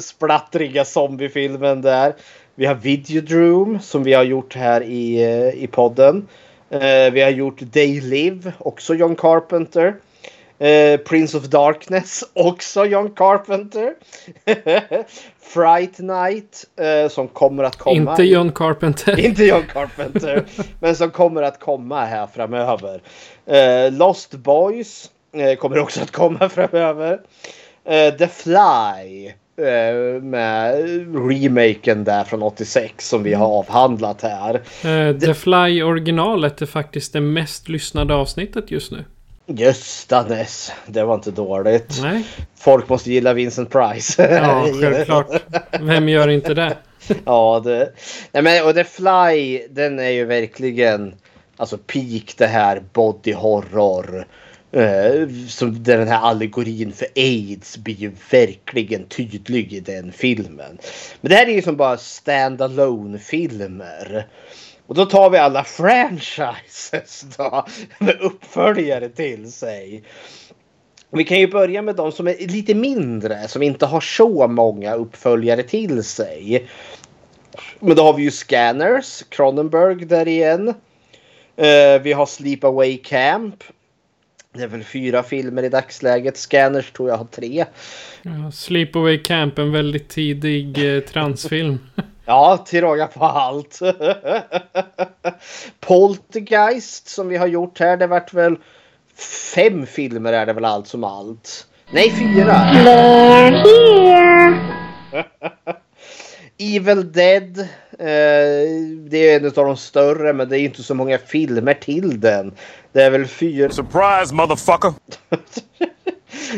splattriga zombiefilmen där. Vi har Videodroom som vi har gjort här i, i podden. Vi har gjort They Live, också John Carpenter. Eh, Prince of Darkness, också John Carpenter. Fright Night, eh, som kommer att komma. Inte John Carpenter. Inte John Carpenter, men som kommer att komma här framöver. Eh, Lost Boys kommer också att komma framöver. The Fly med remaken där från 86 som vi har avhandlat här. The Fly originalet är faktiskt det mest lyssnade avsnittet just nu. Göstanes, det var inte dåligt. Nej. Folk måste gilla Vincent Price. Ja, självklart. Vem gör inte det? ja, det... Nej, men, och The Fly, den är ju verkligen alltså peak det här body horror. Uh, som den här allegorin för aids blir ju verkligen tydlig i den filmen. Men det här är ju som bara stand-alone filmer. Och då tar vi alla franchises då med uppföljare till sig. Vi kan ju börja med de som är lite mindre, som inte har så många uppföljare till sig. Men då har vi ju Scanners, Cronenberg där igen. Uh, vi har Sleepaway Camp. Det är väl fyra filmer i dagsläget. Scanners tror jag har tre. Ja, Sleepaway Camp, en väldigt tidig eh, transfilm. Ja, till råga på allt. Poltergeist som vi har gjort här. Det vart väl fem filmer är det väl allt som allt. Nej, fyra. Evil Dead. Eh, det är en av de större men det är inte så många filmer till den. Det är väl fyra... Surprise motherfucker!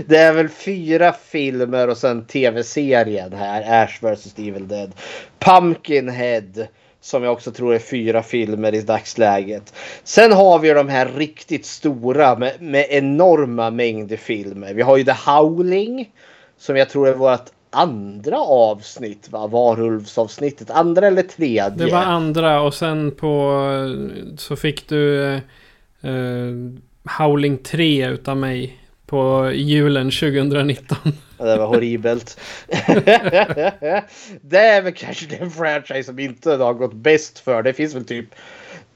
Det är väl fyra filmer och sen tv-serien här. Ash vs Evil Dead. Pumpkinhead. Som jag också tror är fyra filmer i dagsläget. Sen har vi de här riktigt stora med, med enorma mängder filmer. Vi har ju The Howling. Som jag tror är vårt andra avsnitt va? Varulvsavsnittet. Andra eller tredje? Det var andra och sen på så fick du eh, eh Howling 3 utav mig på julen 2019. Ja, det var horribelt. det är väl kanske den franchise som inte har gått bäst för. Det finns väl typ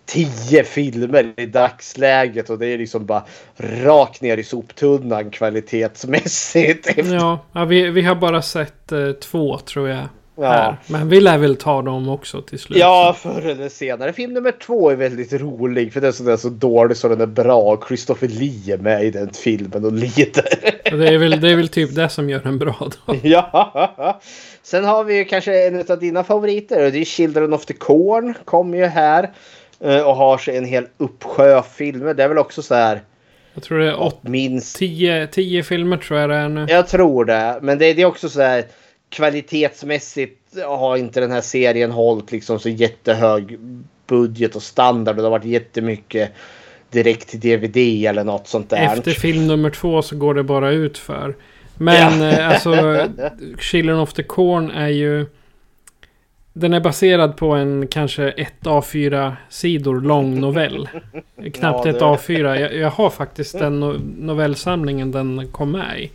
tio filmer i dagsläget och det är liksom bara rakt ner i soptunnan kvalitetsmässigt. Ja, ja vi, vi har bara sett eh, två tror jag. Ja. Här. Men vi lär väl ta dem också till slut. Ja, förr eller senare. Film nummer två är väldigt rolig för den är så, dålig så den är bra. Christopher Lee är med i den filmen och lider. Det är, väl, det är väl typ det som gör den bra då. ja. Sen har vi ju kanske en av dina favoriter och det är Children of the Corn. Kommer ju här eh, och har sig en hel uppsjö av filmer. Det är väl också så här Jag tror det är åt, minst tio, tio filmer tror jag det är nu. Jag tror det. Men det, det är också så här kvalitetsmässigt har inte den här serien hållit liksom så jättehög budget och standard. Och det har varit jättemycket direkt till DVD eller något sånt där. Efter film nummer två så går det bara ut för. Men Ja. eh, alltså Children of the Corn är ju... Den är baserad på en kanske ett A4 sidor lång novell. Knappt Ja, ett det- A4. Jag, jag har faktiskt den no novellsamlingen den kom med i.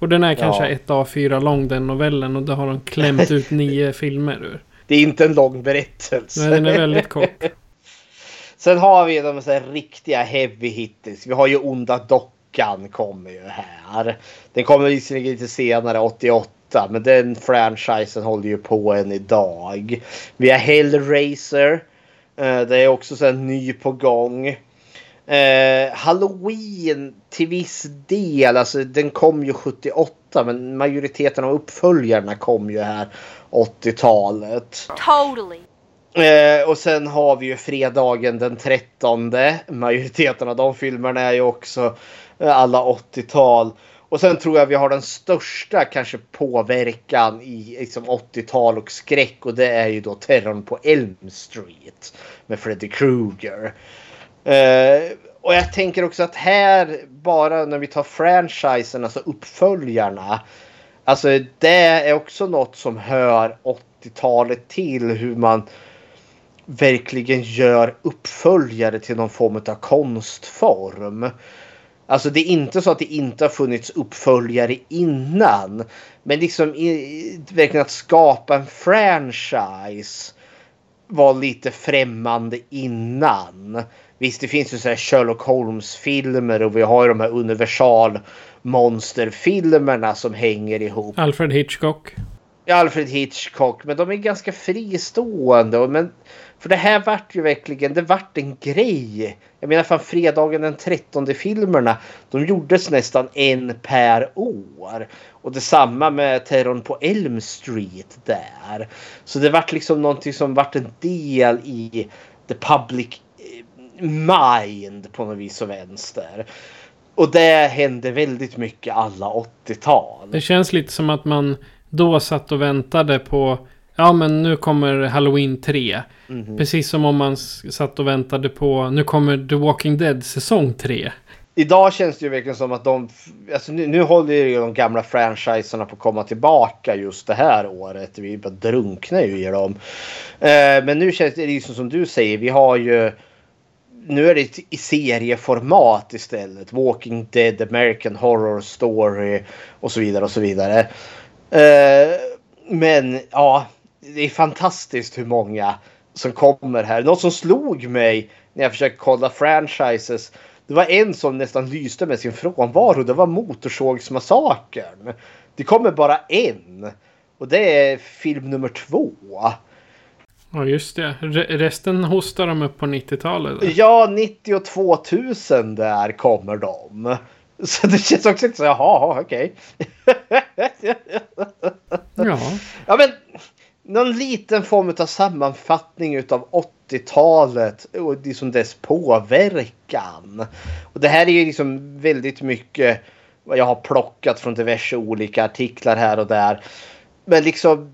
Och den är kanske Ja. ett A4 lång den novellen. Och det har de klämt ut nio filmer ur. Det är inte en lång berättelse. Nej, den är väldigt kort. Sen har vi de så här riktiga heavy hitters. Vi har ju Onda Dockan kommer ju här. Den kommer visserligen lite senare, 88. Men den franchisen håller ju på än idag. Vi har Hellraiser. Eh, Det är också så ny på gång. Eh, Halloween till viss del, alltså den kom ju 78 men majoriteten av uppföljarna kom ju här 80-talet. Totally. Eh, och sen har vi ju fredagen den 13. Majoriteten av de filmerna är ju också eh, alla 80-tal. Och sen tror jag vi har den största kanske påverkan i liksom 80-tal och skräck och det är ju då Terrorn på Elm Street med Freddy Krueger. Eh, och jag tänker också att här, bara när vi tar franchisen, alltså uppföljarna. Alltså det är också något som hör 80-talet till hur man verkligen gör uppföljare till någon form av konstform. Alltså det är inte så att det inte har funnits uppföljare innan. Men liksom i, verkligen att skapa en franchise var lite främmande innan. Visst, det finns ju så Sherlock Holmes-filmer och vi har ju de här universal monsterfilmerna som hänger ihop. Alfred Hitchcock. Alfred Hitchcock, men de är ganska fristående. Men för det här vart ju verkligen, det vart en grej. Jag menar fan fredagen den 13 filmerna, de gjordes nästan en per år. Och detsamma med terrorn på Elm Street där. Så det vart liksom någonting som vart en del i the public eh, mind på något vis och vänster. Och det hände väldigt mycket alla 80-tal. Det känns lite som att man då satt och väntade på Ja men nu kommer Halloween 3. Mhm. Precis som om man satt och väntade på Nu kommer The Walking Dead säsong 3. Idag känns det ju verkligen som att de... Alltså nu, nu håller ju de gamla franchiserna på att komma tillbaka just det här året. Vi bara drunknar ju i dem. Eh, men nu känns det liksom som du säger. Vi har ju... Nu är det i serieformat istället. Walking Dead, American Horror Story och så vidare och så vidare. Eh, men ja, det är fantastiskt hur många som kommer här. Något som slog mig när jag försökte kolla franchises. Det var en som nästan lyste med sin frånvaro. Det var Motorsågsmassakern. Det kommer bara en. Och det är film nummer två. Ja just det. Re resten hostar de upp på 90-talet. Ja, 90 och 2000 där kommer de. Så det känns också lite så, jaha, okej. Ja. Ja men någon liten form av sammanfattning utav 80-talet och liksom dess påverkan. Och det här är ju liksom väldigt mycket vad jag har plockat från diverse olika artiklar här och där. Men liksom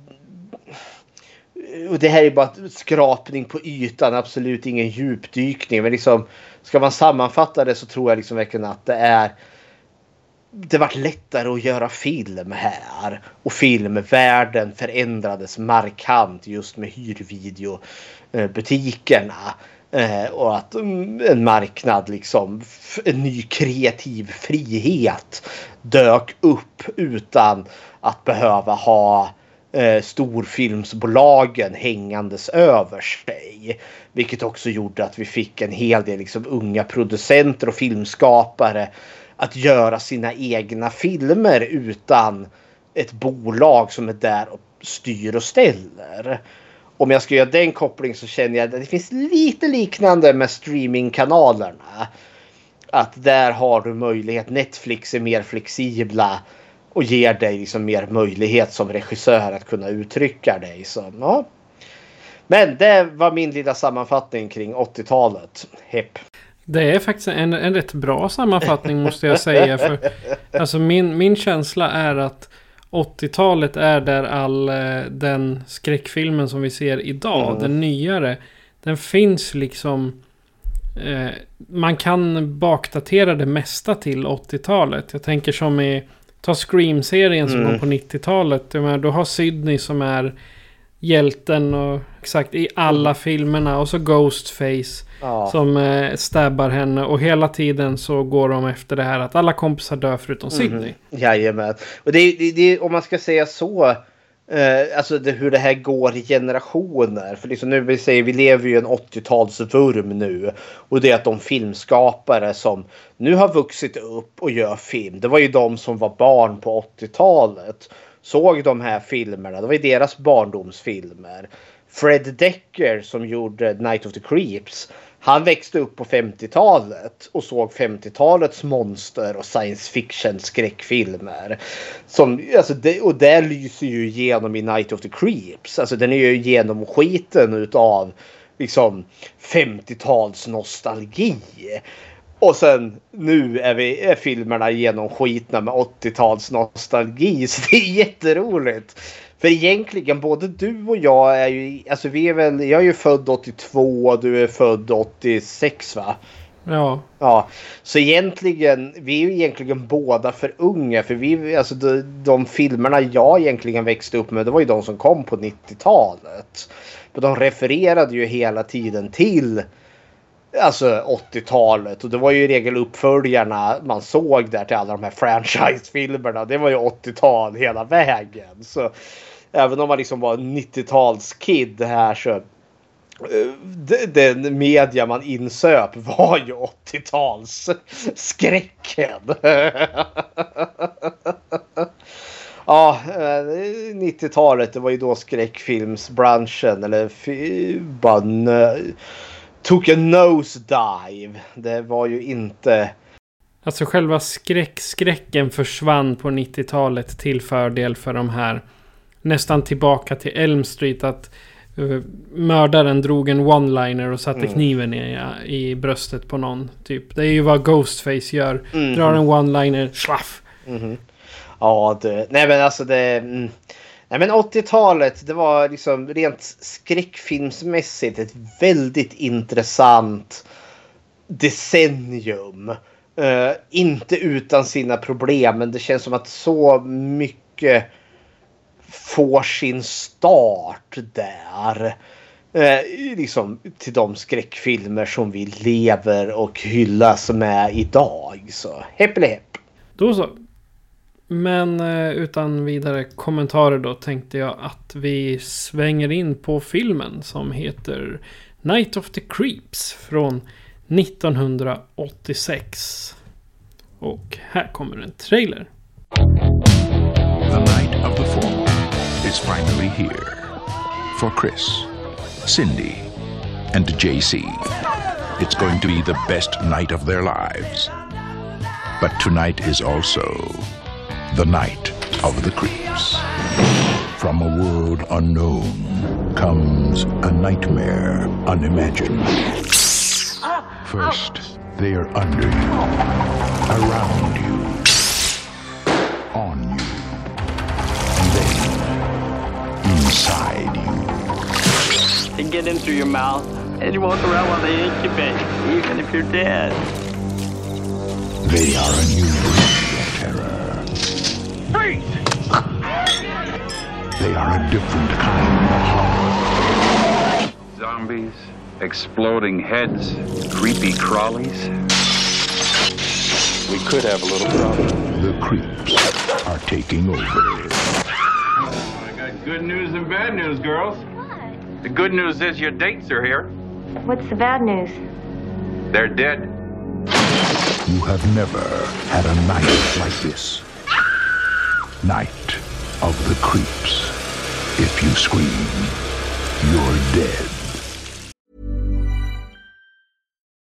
och det här är bara skrapning på ytan, absolut ingen djupdykning. Men liksom, ska man sammanfatta det så tror jag liksom verkligen att det är det vart lättare att göra film här. Och filmvärlden förändrades markant just med hyrvideobutikerna. Eh, och att mm, en marknad, liksom, en ny kreativ frihet dök upp utan att behöva ha eh, storfilmsbolagen hängandes över sig. Vilket också gjorde att vi fick en hel del liksom, unga producenter och filmskapare att göra sina egna filmer utan ett bolag som är där och styr och ställer. Om jag ska göra den kopplingen så känner jag att det finns lite liknande med streamingkanalerna. Att där har du möjlighet. Netflix är mer flexibla och ger dig liksom mer möjlighet som regissör att kunna uttrycka dig. Så, ja. Men det var min lilla sammanfattning kring 80-talet. Hepp. Det är faktiskt en, en rätt bra sammanfattning måste jag säga. För, alltså min, min känsla är att 80-talet är där all eh, den skräckfilmen som vi ser idag, mm. den nyare, den finns liksom... Eh, man kan bakdatera det mesta till 80-talet. Jag tänker som i... Ta Scream-serien som mm. var på 90-talet. Då har Sydney som är hjälten och exakt i alla mm. filmerna. Och så Ghostface. Ja. Som eh, stabbar henne. Och hela tiden så går de efter det här att alla kompisar dör förutom mm. Sydney. Jajamän. Och det, det, det, om man ska säga så. Eh, alltså det, hur det här går i generationer. För liksom nu vi säger vi lever ju en 80-talsvurm nu. Och det är att de filmskapare som nu har vuxit upp och gör film. Det var ju de som var barn på 80-talet såg de här filmerna. Det var ju deras barndomsfilmer. Fred Decker som gjorde Night of the Creeps. Han växte upp på 50-talet och såg 50-talets monster och science fiction skräckfilmer. Som, alltså det, och det lyser ju igenom i Night of the Creeps. Alltså den är ju genomskiten utav liksom 50-tals nostalgi. Och sen nu är, vi, är filmerna genomskitna med 80-tals nostalgi. Så det är jätteroligt. För egentligen både du och jag är ju, alltså vi är väl, jag är ju född 82 och du är född 86 va? Ja. Ja, så egentligen, vi är ju egentligen båda för unga. För vi, alltså de, de filmerna jag egentligen växte upp med, det var ju de som kom på 90-talet. Men de refererade ju hela tiden till alltså 80-talet och det var ju i regel uppföljarna man såg där till alla de här franchise-filmerna. Det var ju 80-tal hela vägen. Så även om man liksom var 90-talskid här så eh, den media man insöp var ju 80-tals skräcken. ja, eh, 90-talet det var ju då skräckfilmsbranschen eller bara took a nosedive. Det var ju inte... Alltså själva skräck, skräcken försvann på 90-talet till fördel för de här nästan tillbaka till Elm Street. Att uh, mördaren drog en one-liner och satte mm. kniven i, i bröstet på någon. Typ. Det är ju vad Ghostface gör. Mm. Drar en one-liner, slaff. Mm. Ja, det, nej men alltså det... Mm. Nej men 80-talet det var liksom rent skräckfilmsmässigt ett väldigt intressant decennium. Uh, inte utan sina problem men det känns som att så mycket får sin start där. Eh, liksom till de skräckfilmer som vi lever och hyllas med idag. Så hepp eller hepp. Då så. Men eh, utan vidare kommentarer då tänkte jag att vi svänger in på filmen som heter Night of the Creeps från 1986. Och här kommer en trailer. Is finally here. For Chris, Cindy and JC. It's going to be the best night of their lives. But tonight is also The Night of the Creeps. From a world unknown comes a nightmare unimagined. Ah, First, they are under you, around you, inside you. They get in through your mouth, and you walk around while they incubate, even if you're dead. They are a new breed of terror. Freeze! They are a different kind of horror. Zombies, exploding heads, creepy crawlies. We could have a little problem. The creeps are taking over. Good news and bad news, girls. What? The good news is your dates are here. What's the bad news? They're dead. You have never had a night like this. Night of the creeps. If you scream, you're dead.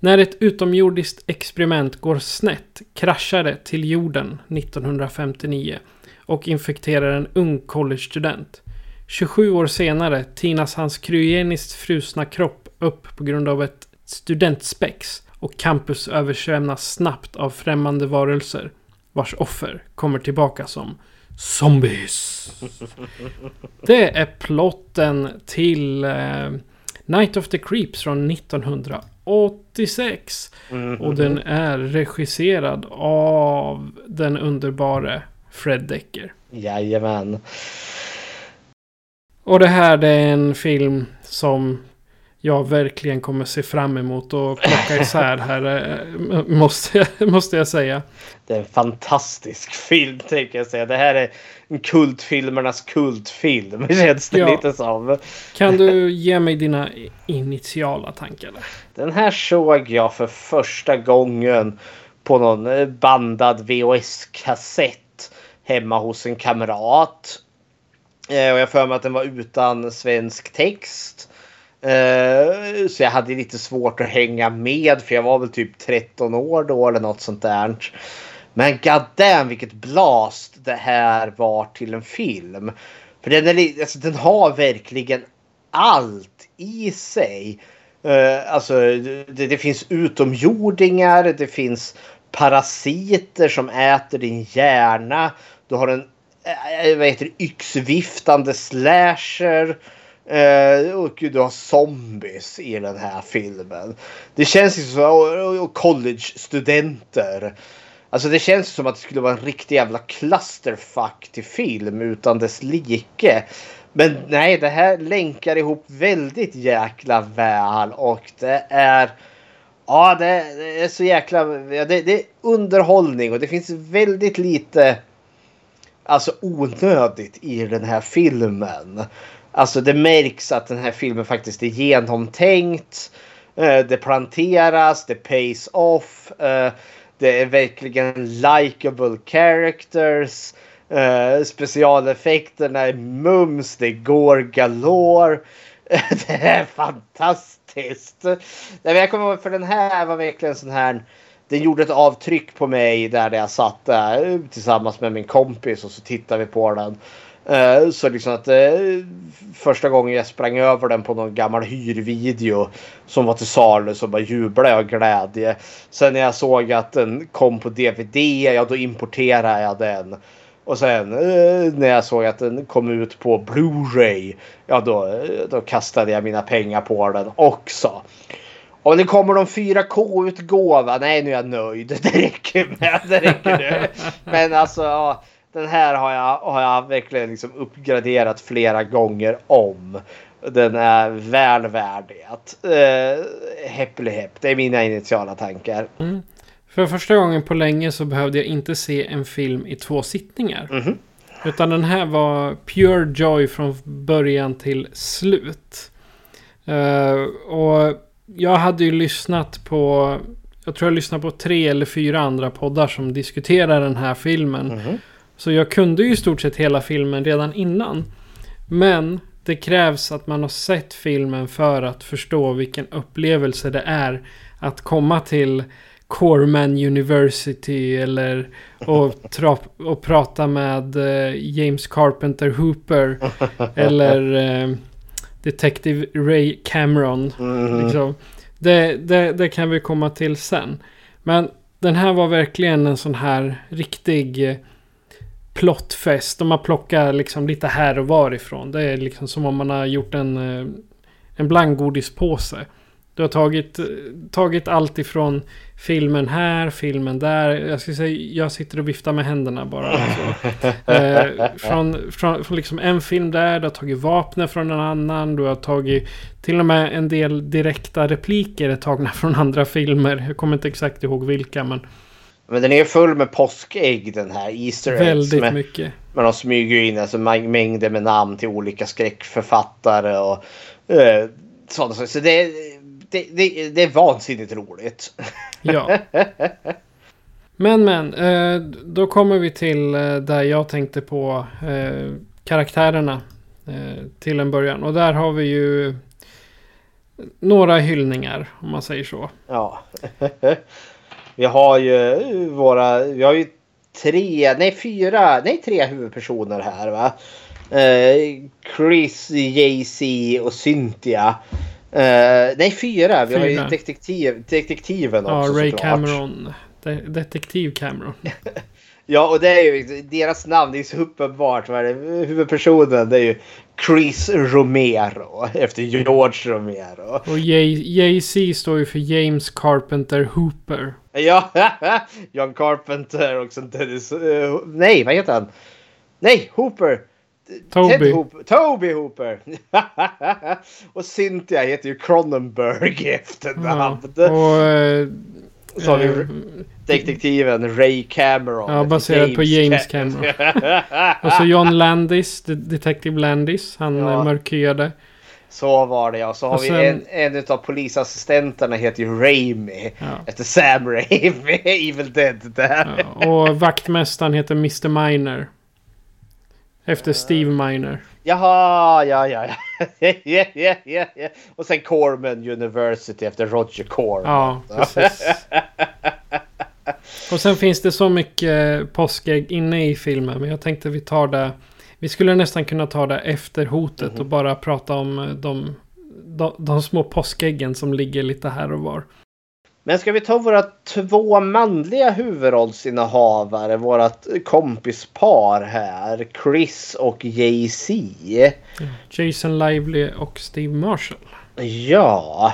När ett utomjordiskt experiment går snett kraschar det till jorden 1959 och infekterar en ung collegestudent. 27 år senare tinas hans kryogeniskt frusna kropp upp på grund av ett studentspex och campus översvämnas snabbt av främmande varelser vars offer kommer tillbaka som zombies. Det är plotten till eh, Night of the Creeps från 1986. Och den är regisserad av den underbara Fred Decker. Jajamän. Och det här det är en film som jag verkligen kommer se fram emot och plocka isär här. eh, Måste jag, måste jag säga. Det är en fantastisk film tänker jag säga. Det här är en kultfilmernas kultfilm känns det Ja. lite som. Kan du ge mig dina initiala tankar? där? Den här såg jag för första gången på någon eh, bandad VHS-kassett hemma hos en kamrat. Eh, Och jag för mig att den var utan svensk text. Eh, så jag hade lite svårt att hänga med för jag var väl typ 13 år då eller något sånt där. Men goddamn vilket blast det här var till en film. För den, är, alltså, den har verkligen allt i sig. Eh, alltså det, det finns utomjordingar, det finns parasiter som äter din hjärna. Du har en eh, vad heter det, yxviftande slasher. Eh, och du har zombies i den här filmen. Det känns ju som och- och college-studenter. Alltså det känns som att det skulle vara en riktig jävla clusterfuck till film utan dess like. Men nej, det här länkar ihop väldigt jäkla väl och det är Ja, det, det är så jäkla... Det, det är underhållning och det finns väldigt lite alltså onödigt i den här filmen. Alltså det märks att den här filmen faktiskt är genomtänkt. Eh, det planteras, det pays off. Eh, det är verkligen likable characters. Eh, specialeffekterna är mums, det går galore. Det är fantastiskt. Jag kommer ihåg för den här var verkligen sån här. Den gjorde ett avtryck på mig där jag satt där tillsammans med min kompis och så tittade vi på den. Eh, Så liksom att eh, första gången jag sprang över den på någon gammal hyrvideo som var till salu så bara jublade jag av glädje. Sen när jag såg att den kom på DVD, ja då importerade jag den. Och sen eh, när jag såg att den kom ut på Blu-ray, ja då, då kastade jag mina pengar på den också. Om det kommer någon 4K-utgåva, nej nu är jag nöjd. Det räcker med. Det räcker nu. Men alltså, ja, den här har jag, har jag verkligen liksom uppgraderat flera gånger om. Den är väl värd det. Uh, Häpplehepp, det är mina initiala tankar. För första gången på länge så behövde jag inte se en film i två sittningar. Utan den här var pure joy från början till slut. Eh, och jag hade ju lyssnat på jag tror jag lyssnar på tre eller fyra andra poddar som diskuterar den här filmen. Så jag kunde ju i stort sett hela filmen redan innan. Men det krävs att man har sett filmen för att förstå vilken upplevelse det är att komma till Corman University eller och, och prata med eh, James Carpenter Hooper eller eh, Detective Ray Cameron. Liksom. Det, det, det kan vi komma till sen. Men den här var verkligen en sån här riktig eh, plottfest. De har plockat liksom lite här och varifrån. Det är liksom som om man har gjort en, eh, en blankgodispåse. Du har tagit, tagit allt ifrån filmen här, filmen där. Jag ska säga, jag sitter och viftar med händerna bara. Alltså. Eh, från, från, från liksom en film där, du har tagit vapnen från en annan. Du har tagit till och med en del direkta repliker tagna från andra filmer. Jag kommer inte exakt ihåg vilka, men Men den är full med påskägg den här. Easter eggs. väldigt med, mycket. Men de smyger in alltså mä- mängder med namn till olika skräckförfattare och eh, sådana saker. Så det, det, det, det är vansinnigt roligt. Ja. Men men, eh, då kommer vi till eh, där jag tänkte på eh, karaktärerna till en början. Och där har vi ju några hyllningar om man säger så. Ja. vi har ju våra, vi har ju tre, nej fyra, nej tre huvudpersoner här va. Eh, Chris, Jay-Z och Cynthia. Eh, nej fyra, vi har ju Fyra. detektiv, detektiven Ja, också Ray såklart. Cameron. De Detektiv Cameron. Ja, och det är ju deras namn, det är så uppenbart. Huvudpersonen det är ju Chris Romero efter George Romero. Och Jay-Z står ju för James Carpenter Hooper. Ja, John Carpenter och sen Dennis... eh, nej, vad heter han? Nej, Hooper! Toby. Ted Hooper. Toby Hooper! och Cynthia heter ju Cronenberg i efternamn. Och... Eh, Så har vi eh, detektiven Ray Cameron. Ja, baserat på James Cam- och så John Landis, de- Detective Landis. Han Ja. ja. mörkhyade. Så var det ja. Så har Och vi sen- en, en av polisassistenterna heter ju Raimi. Ja. Efter Sam Raimi, Evil Dead där. Ja, och vaktmästaren heter Mr. Miner. Efter Steve Miner. Jaha, ja, ja, ja. ja, ja, ja, ja. Och sen Corman University efter Roger Corman. Ja, precis. Och sen finns det så mycket påskägg inne i filmen. Men jag tänkte vi tar det. Vi skulle nästan kunna ta det efter hotet. Och bara prata om eh, de, de, de små påskäggen som ligger lite här och var. Men ska vi ta våra två manliga huvudrollsinnehavare, vårat kompispar här, Chris och Jay-Z. Jason Lively och Steve Marshall. Ja,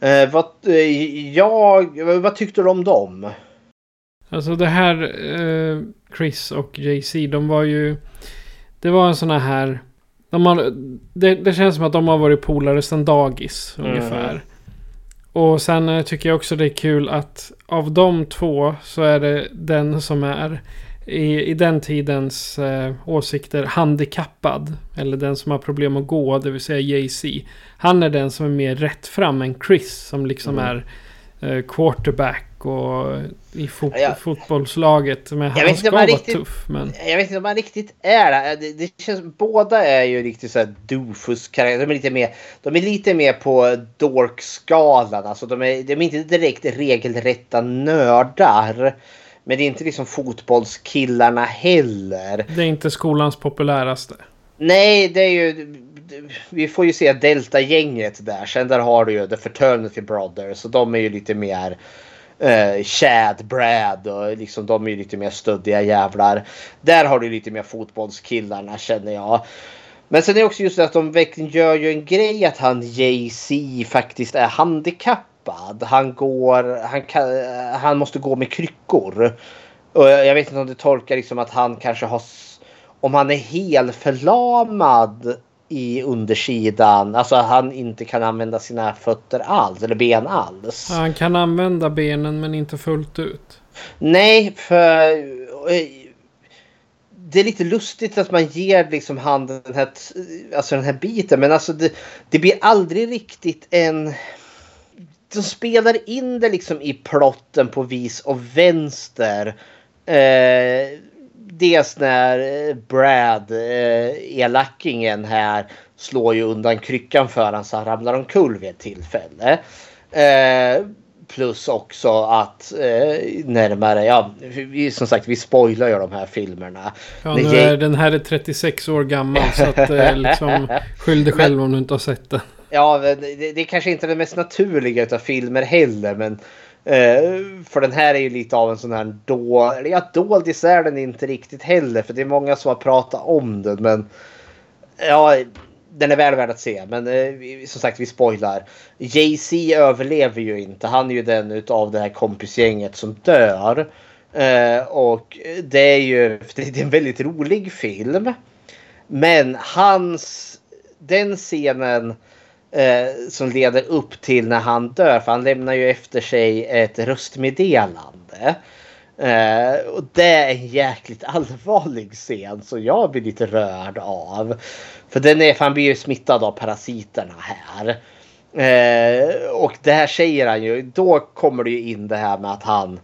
eh, vad, eh, jag, vad tyckte du om dem? Alltså det här eh, Chris och JC, de var ju... Det var en sån här... De har, det, det känns som att de har varit polare sedan dagis ungefär. Och sen eh, tycker jag också det är kul att av de två så är det den som är i, i den tidens eh, åsikter handikappad. Eller den som har problem att gå, det vill säga Jay-Z. Han är den som är mer rätt fram än Chris som liksom är eh, quarterback och i fot- Ja. fotbollslaget. Men Jag han ska han vara riktigt- tuff. Men Jag vet inte om man riktigt är det. det. Känns, båda är ju riktigt såhär doofus-karaktärer. De är lite mer, de är lite mer på dorkskalan. Alltså de är, de är inte direkt regelrätta nördar. Men det är inte liksom fotbollskillarna heller. det är inte skolans populäraste. Nej, det är ju... Vi får ju se Delta-gänget där. Sen där har du ju The Fraternity Brothers. Så de är ju lite mer eh, Chad, Brad och liksom de är ju lite mer stöddiga jävlar. Där har du lite mer fotbollskillarna känner jag. Men sen är det också just det att de verkligen gör ju en grej att han Jay-Z faktiskt är handikappad. Han går, han, kan, eh, han måste gå med kryckor. Och jag vet inte om det tolkar liksom att han kanske har, om han är helt förlamad i undersidan, alltså han inte kan använda sina fötter alls eller ben alls. Han kan använda benen men inte fullt ut. Nej, för eh, det är lite lustigt att man ger liksom han den här, alltså den här biten. Men alltså det, det blir aldrig riktigt en... de spelar in det liksom i plotten på vis och vänster. Eh, dels när eh, Brad, eh, elackingen här, slår ju undan kryckan för honom så han ramlar omkull vid ett tillfälle. Eh, plus också att eh, närmare, ja, vi, som sagt vi spoilar ju de här filmerna. Ja, nu är, den här är 36 år gammal så att eh, liksom skyll dig själv om du inte har sett den. Ja, det, det är kanske inte det mest naturliga utav filmer heller, men Eh, för den här är ju lite av en sån här då, eller ja, doldis är den inte riktigt heller, för det är många som har pratat om den, men ja, den är väl värd att se. Men eh, som sagt, vi spoilar. Jay-Z överlever ju inte. Han är ju den utav det här kompisgänget som dör. Eh, och det är ju det är en väldigt rolig film. Men hans, den scenen eh, som leder upp till när han dör, för han lämnar ju efter sig ett röstmeddelande. Eh, och det är en jäkligt allvarlig scen som jag blir lite rörd av. För den är, för han blir ju smittad av parasiterna här. Eh, och det här säger han ju, då kommer det ju in det här med att han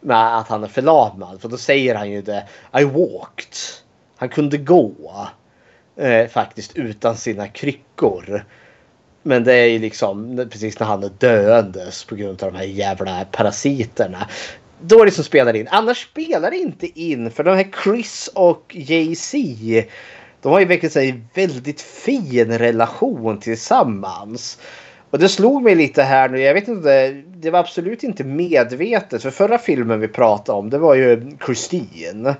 med att han är förlamad. För då säger han ju det. I walked. Han kunde gå. Eh, faktiskt utan sina kryckor. Men det är ju liksom precis när han är döendes på grund av de här jävla parasiterna. Då är det som spelar in. Annars spelar det inte in för de här Chris och Jay-Z. De har ju verkligen en väldigt fin relation tillsammans. Och det slog mig lite här nu. Jag vet inte. Det var absolut inte medvetet. För förra filmen vi pratade om det var ju Christine.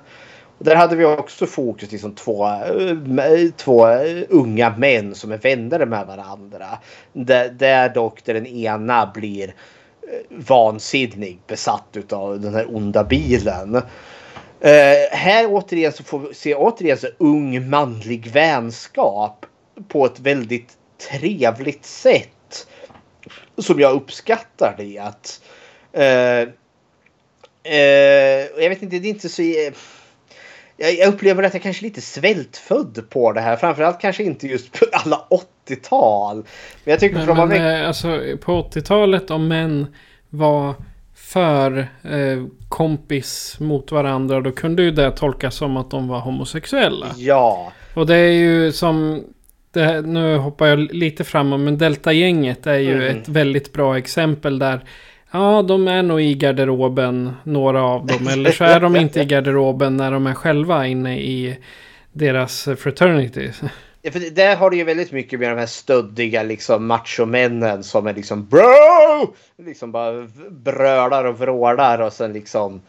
Där hade vi också fokus liksom två, eh, två unga män som är vänner med varandra. Där, där dock där den ena blir eh, vansinnig besatt av den här onda bilen. Uh, här återigen så får vi se återigen så ung manlig vänskap på ett väldigt trevligt sätt. Som jag uppskattar det. Att, uh, uh, jag vet inte, det är inte så jag, upplever att jag kanske är lite svältfödd på det här. Framförallt kanske inte just på alla 80-tal. Men jag tycker har men väl- eh, alltså på 80-talet om män var för eh, kompis mot varandra då kunde ju det tolkas som att de var homosexuella. Ja. Och det är ju som... Här- nu hoppar jag lite framåt men Delta-gänget är ju Mm. ett väldigt bra exempel där. Ja, de är nog i garderoben, några av dem. Eller så är de inte i garderoben när de är själva inne i deras fraternity. Ja, för där har du ju väldigt mycket med de här stöddiga liksom machomännen som är liksom bro! Liksom bara brölar och vrålar och sen liksom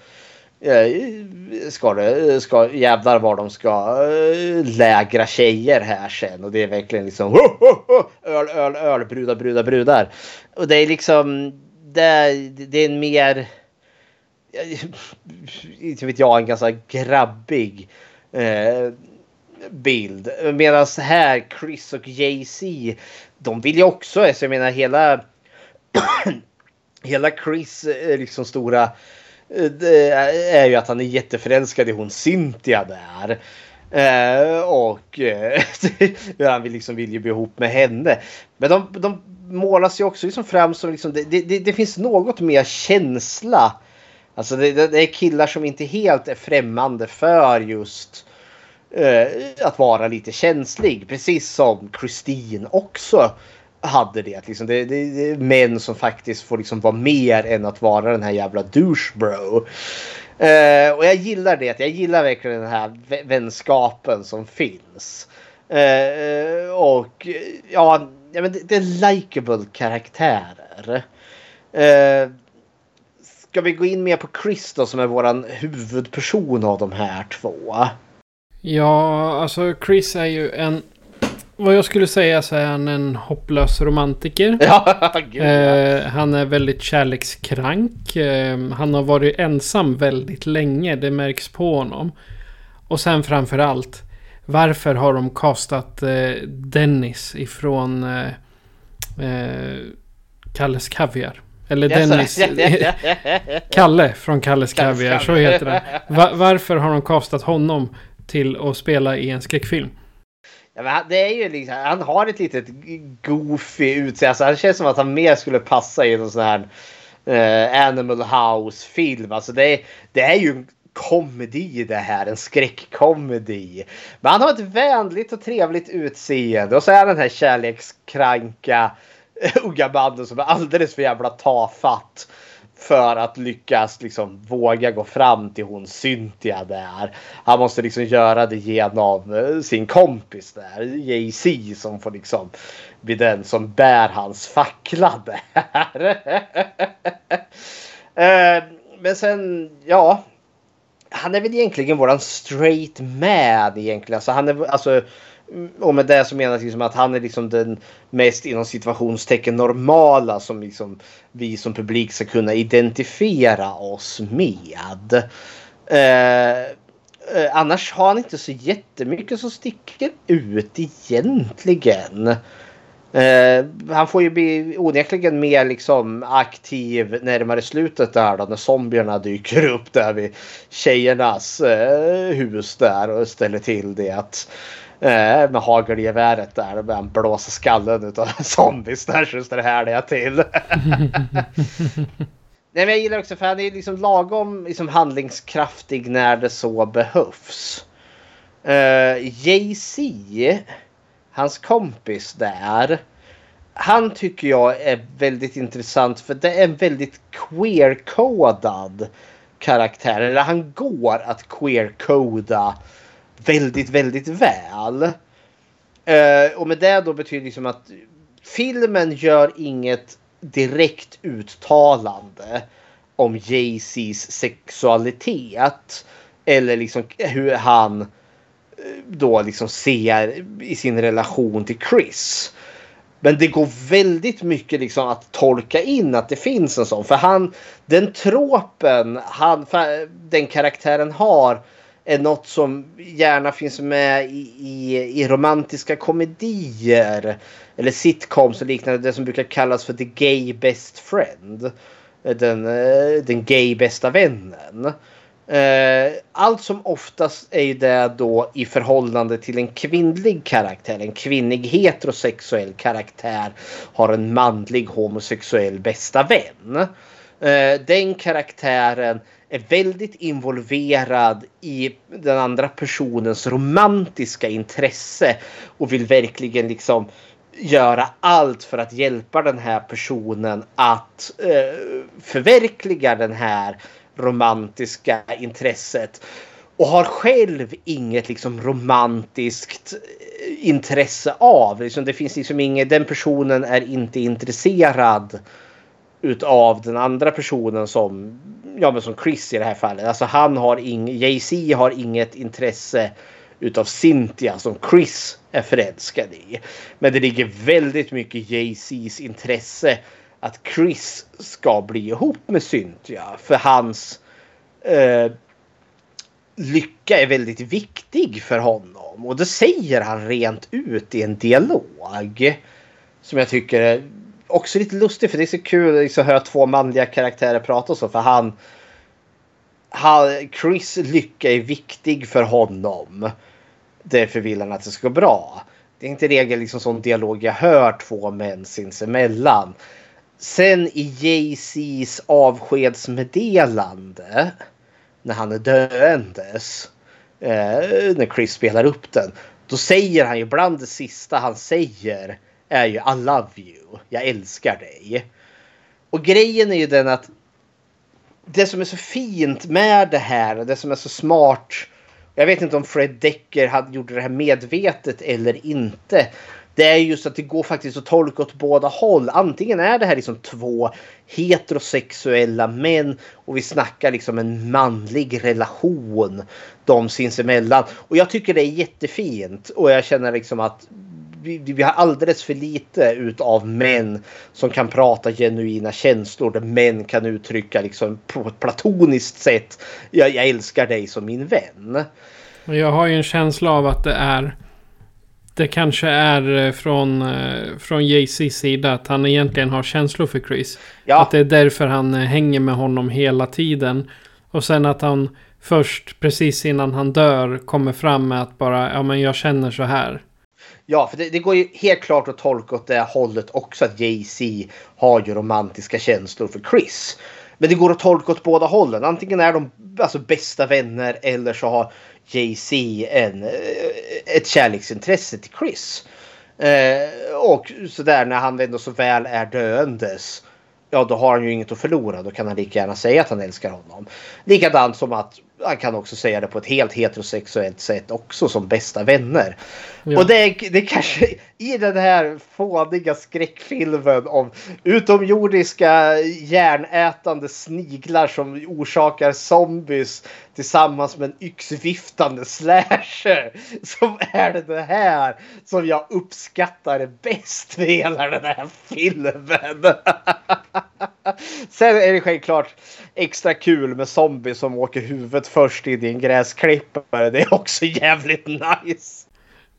eh, ska det, ska jävlar var de ska eh, lägra tjejer här sen och det är verkligen liksom ho, ho, ho, öl, öl, öl, brudar, brudar, brudar. Och det är liksom det, är- det är en mer eh, inte vet jag, en ganska grabbig eh, bild. Medan här Chris och Jay-Z, de vill ju också, alltså jag menar hela hela Chris eh, liksom stora eh, det är ju att han är jätteförälskad i hon Cynthia där. Eh, och eh, hur han vill, liksom, vill ju bli ihop med henne. Men de, de målas ju också liksom fram som liksom, det, det, det finns något mer känsla. Alltså det, det, det är killar som inte helt är främmande för just eh, att vara lite känslig. Precis som Christine också hade det. Att Liksom det, det, det är män som faktiskt får liksom vara mer än att vara den här jävla douchebro. Eh, och jag gillar det. Jag gillar verkligen den här vänskapen som finns. Eh, och ja, ja men det, det är likable karaktärer. Eh, ska vi gå in mer på Chris då som är våran huvudperson av de här två? Ja, alltså Chris är ju en... Vad jag skulle säga så är han en hopplös romantiker. Ja, gud ja. Eh, han är väldigt kärlekskrank. Eh, han har varit ensam väldigt länge. Det märks på honom. Och sen framför allt. Varför har de castat eh, Dennis ifrån eh, Kalles Kaviar? Eller Dennis. Kalle från Kalles Kaviar, så heter det. Va- varför har de castat honom till att spela i en skräckfilm? Ja, men han- det är ju liksom, han har ett litet goofy utseende. Alltså, han känns som att han mer skulle passa i någon sån här eh, Animal House-film. Alltså, det, är, det är ju en komedi det här. En skräckkomedi. Men han har ett vänligt och trevligt utseende. Och så är han den här kärlekskranka unga mannen som är alldeles för jävla tafatt för att lyckas liksom våga gå fram till hon Cynthia där. Han måste liksom göra det genom eh, sin kompis där, Jay-Z som får liksom bli den som bär hans fackla där. Eh, men sen, ja. Han är väl egentligen våran straight man egentligen. Alltså han är alltså och med det så menas liksom att han är liksom den mest inom situationstecken normala som liksom vi som publik ska kunna identifiera oss med. Eh, eh, annars har han inte så jättemycket som sticker ut egentligen. Eh, han får ju bli onekligen mer liksom aktiv närmare slutet där då när zombierna dyker upp där vid tjejernas eh, hus där och ställer till det. Att, eh, med hagelgeväret där och börjar han blåsa skallen utav zombies där så det härliga till. Nej, men jag gillar också för han är liksom lagom liksom handlingskraftig när det så behövs. Uh, Jay-Z, hans kompis där. Han tycker jag är väldigt intressant för det är en väldigt queer-kodad karaktär. Eller han går att queer-koda väldigt, väldigt väl. Eh, och med det då betyder det liksom att filmen gör inget direkt uttalande om Jay-Z's sexualitet. Eller liksom hur han eh, då liksom ser i sin relation till Chris. Men det går väldigt mycket liksom att tolka in att det finns en sån. För han, den tropen han, den karaktären har är något som gärna finns med i, i, i romantiska komedier. Eller sitcoms och liknande. Det som brukar kallas för the gay best friend. Den, eh, den gay bästa vännen. Eh, allt som oftast är ju det då i förhållande till en kvinnlig karaktär. En kvinnlig heterosexuell karaktär har en manlig homosexuell bästa vän. Eh, den karaktären är väldigt involverad i den andra personens romantiska intresse och vill verkligen liksom göra allt för att hjälpa den här personen att eh, förverkliga den här romantiska intresset. Och har själv inget liksom romantiskt eh, intresse av. Liksom, det finns liksom inget, den personen är inte intresserad utav den andra personen som, ja men som Chris i det här fallet. Alltså han har ing, Jay-Z har inget intresse utav Cynthia som Chris är förälskad i. Men det ligger väldigt mycket Jay-Z's intresse att Chris ska bli ihop med Cynthia. För hans eh, lycka är väldigt viktig för honom. Och det säger han rent ut i en dialog. Som jag tycker är också lite lustig för det är så kul att liksom höra två manliga karaktärer prata så. För han, han Chris lycka är viktig för honom. Därför vill han att det ska gå bra. Det är inte regel liksom sån dialog jag hör två män sinsemellan. Sen i Jay-Z's avskedsmeddelande när han är döendes. Eh, när Chris spelar upp den. Då säger han ju bland det sista han säger är ju I love you. Jag älskar dig. Och grejen är ju den att det som är så fint med det här och det som är så smart. Jag vet inte om Fred Decker hade gjort det här medvetet eller inte. Det är just att det går faktiskt att tolka åt båda håll. Antingen är det här liksom två heterosexuella män och vi snackar liksom en manlig relation de sinsemellan. Och jag tycker det är jättefint och jag känner liksom att vi, vi har alldeles för lite utav män som kan prata genuina känslor. Där män kan uttrycka liksom på ett platoniskt sätt. Jag, jag älskar dig som min vän. Jag har ju en känsla av att det är... Det kanske är eh, från, eh, från Jay-Z's sida att han egentligen har känslor för Chris. Ja. Att det är därför han eh, hänger med honom hela tiden. Och sen att han först precis innan han dör kommer fram med att bara, ja men jag känner så här. Ja, för det, det, går ju helt klart att tolka åt det hållet också att Jay-Z har ju romantiska känslor för Chris. Men det går att tolka åt båda hållen. Antingen är de alltså bästa vänner eller så har Jay-Z en, eh, ett kärleksintresse till Chris. Eh, och sådär när han ändå så väl är döendes. Ja, då har han ju inget att förlora. Då kan han lika gärna säga att han älskar honom. Likadant som att han kan också säga det på ett helt heterosexuellt sätt också som bästa vänner. Ja. Och det är, det är kanske i den här fåniga skräckfilmen om utomjordiska järnätande sniglar som orsakar zombies tillsammans med en yxviftande slasher. Som är det, här som jag uppskattar bäst med hela den här filmen. Sen är det självklart extra kul med zombies som åker huvudet först in i en gräsklippare. Det är också jävligt nice.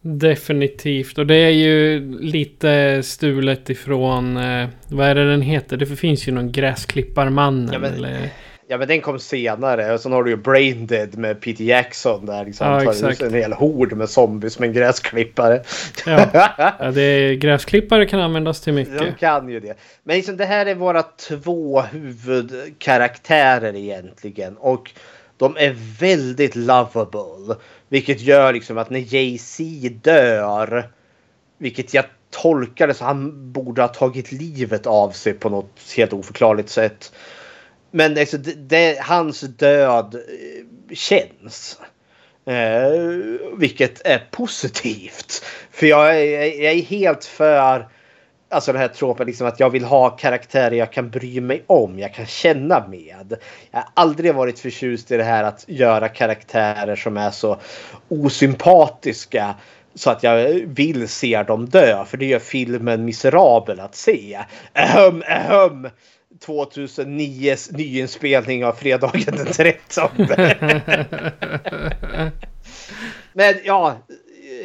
Definitivt. Och det är ju lite stulet ifrån... Eh, vad är det den heter? Det finns ju någon Gräsklipparmannen. Ja, men, eller... ja men den kom senare. Och sen har du ju Brain Dead med Peter Jackson. Där liksom ja, exakt. en hel hord med zombies med en gräsklippare. Ja, ja det är, gräsklippare kan användas till mycket. De kan ju det. Men liksom, det här är våra två huvudkaraktärer egentligen. Och de är väldigt lovable. Vilket gör liksom att när Jay-Z dör. Vilket jag tolkar det så han borde ha tagit livet av sig på något helt oförklarligt sätt. Men alltså, det, det, hans död eh, känns. Eh, vilket är positivt. För jag är, jag är helt för Alltså den här tropen liksom att jag vill ha karaktärer jag kan bry mig om, jag kan känna med. Jag har aldrig varit förtjust i det här att göra karaktärer som är så osympatiska så att jag vill se dem dö. För det gör filmen miserabel att se. Ahem, ahem. 2009 nyinspelning av fredagen den 13. Men ja,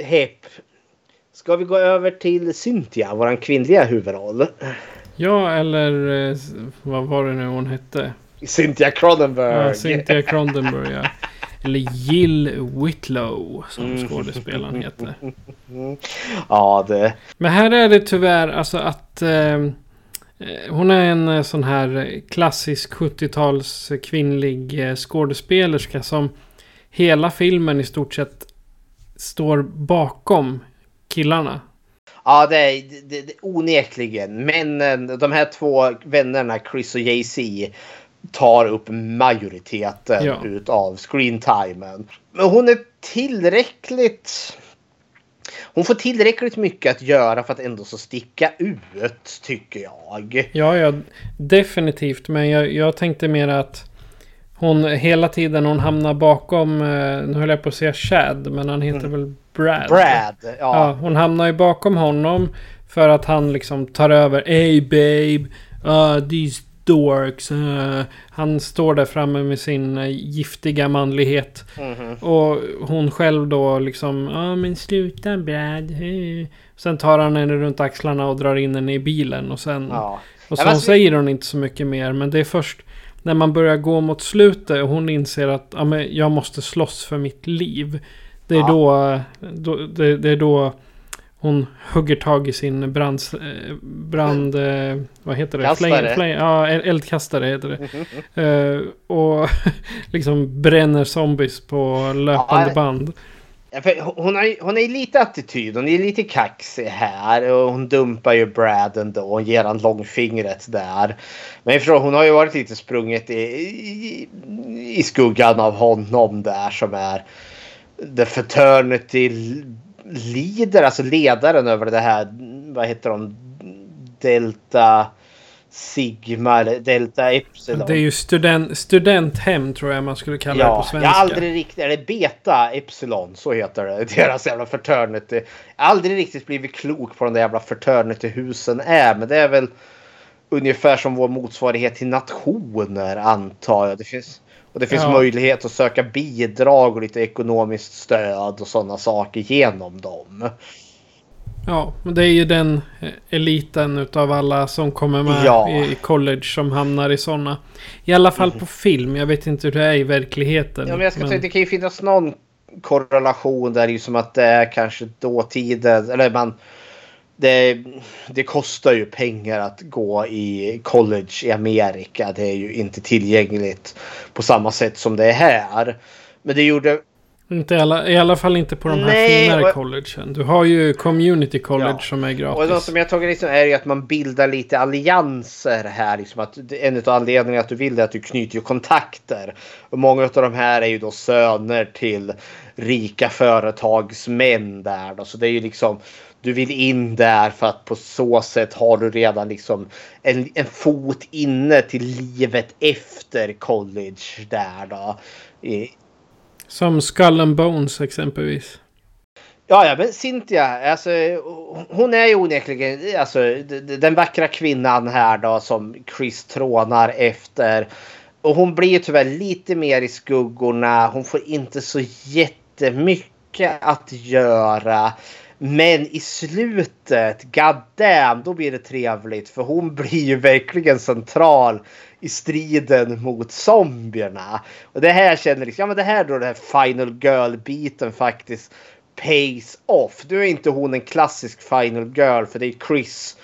hepp. Ska vi gå över till Cynthia, våran kvinnliga huvudroll? Ja, eller eh, vad var det nu hon hette? Cynthia Cronenberg. Ja, Cynthia Cronenberg, ja. Eller Jill Whitlow som mm. skådespelaren heter. Ja, det... Men här är det tyvärr alltså att eh, hon är en eh, sån här klassisk 70-tals kvinnlig eh, skådespelerska som hela filmen i stort sett står bakom killarna. Ja, det är, det, det, onekligen. Männen, de här två vännerna, Chris och Jay-Z, tar upp majoriteten ja. utav screen-timen. Men hon är tillräckligt... Hon får tillräckligt mycket att göra för att ändå så sticka ut, tycker jag. Ja, ja, definitivt. Men jag, jag tänkte mer att hon hela tiden hon hamnar bakom, eh, nu höll jag på att säga Chad, men han heter mm. väl Brad? Brad, ja. ja. Hon hamnar ju bakom honom för att han liksom tar över. Hey babe, uh, these dorks. Uh. Han står där framme med sin uh, giftiga manlighet. Mm -hmm. Och hon själv då liksom, ja men sluta Brad. Sen tar han henne runt axlarna och drar in henne i bilen och sen... Ja. Och sen säger hon inte så mycket mer, men det är först när man börjar gå mot slutet och hon inser att ja, men jag måste slåss för mitt liv. Det är, ja. då, då det, det, är då hon hugger tag i sin brand... brand vad heter det? Kastare. Flame, flame, ja, eldkastare heter det. uh, och liksom bränner zombies på löpande ja, band. Hon, har, hon är lite attityd, hon är lite kaxig här och hon dumpar ju Brad ändå och ger han långfingret där. Men hon har ju varit lite sprunget i, i, i skuggan av honom där som är the fraternity leader, alltså ledaren över det här, vad heter de, Delta Sigma eller Delta Epsilon. Det är ju student, studenthem tror jag man skulle kalla ja, det på svenska. Jag har aldrig riktigt, eller Beta Epsilon, så heter det. Deras jävla fraternity. Jag har aldrig riktigt blivit klok på de där jävla fraternity-husen är. Men det är väl ungefär som vår motsvarighet till nationer antar jag. Det finns, och det finns ja. möjlighet att söka bidrag och lite ekonomiskt stöd och sådana saker genom dem. Ja, men det är ju den eh, eliten utav alla som kommer med ja. i college som hamnar i sådana. I alla fall mm. på film. Jag vet inte hur det är i verkligheten. Ja, men jag ska men... säga det kan ju finnas någon korrelation där ju som att det är kanske dåtiden, eller man det, det, kostar ju pengar att gå i college i Amerika. Det är ju inte tillgängligt på samma sätt som det är här. Men det gjorde inte i, alla, I alla fall inte på de här Nej, finare och, collegen. Du har ju community college ja. som är gratis. Och något som jag tagit liksom är ju att man bildar lite allianser här. Liksom att en av anledningarna att du vill det är att du knyter kontakter. Och många av de här är ju då söner till rika företagsmän där. Då. Så det är ju liksom du vill in där för att på så sätt har du redan liksom en, en fot inne till livet efter college där då. Som Skull and Bones exempelvis. Ja, ja, men Cynthia, alltså, hon är ju onekligen alltså, den vackra kvinnan här då som Chris trånar efter. Och hon blir tyvärr lite mer i skuggorna. Hon får inte så jättemycket att göra. Men i slutet, god damn, då blir det trevligt. För hon blir ju verkligen central i striden mot zombierna. Och det här känner liksom, ja men det här då den här Final Girl-biten faktiskt pays off. Nu är inte hon en klassisk Final Girl för det är Chris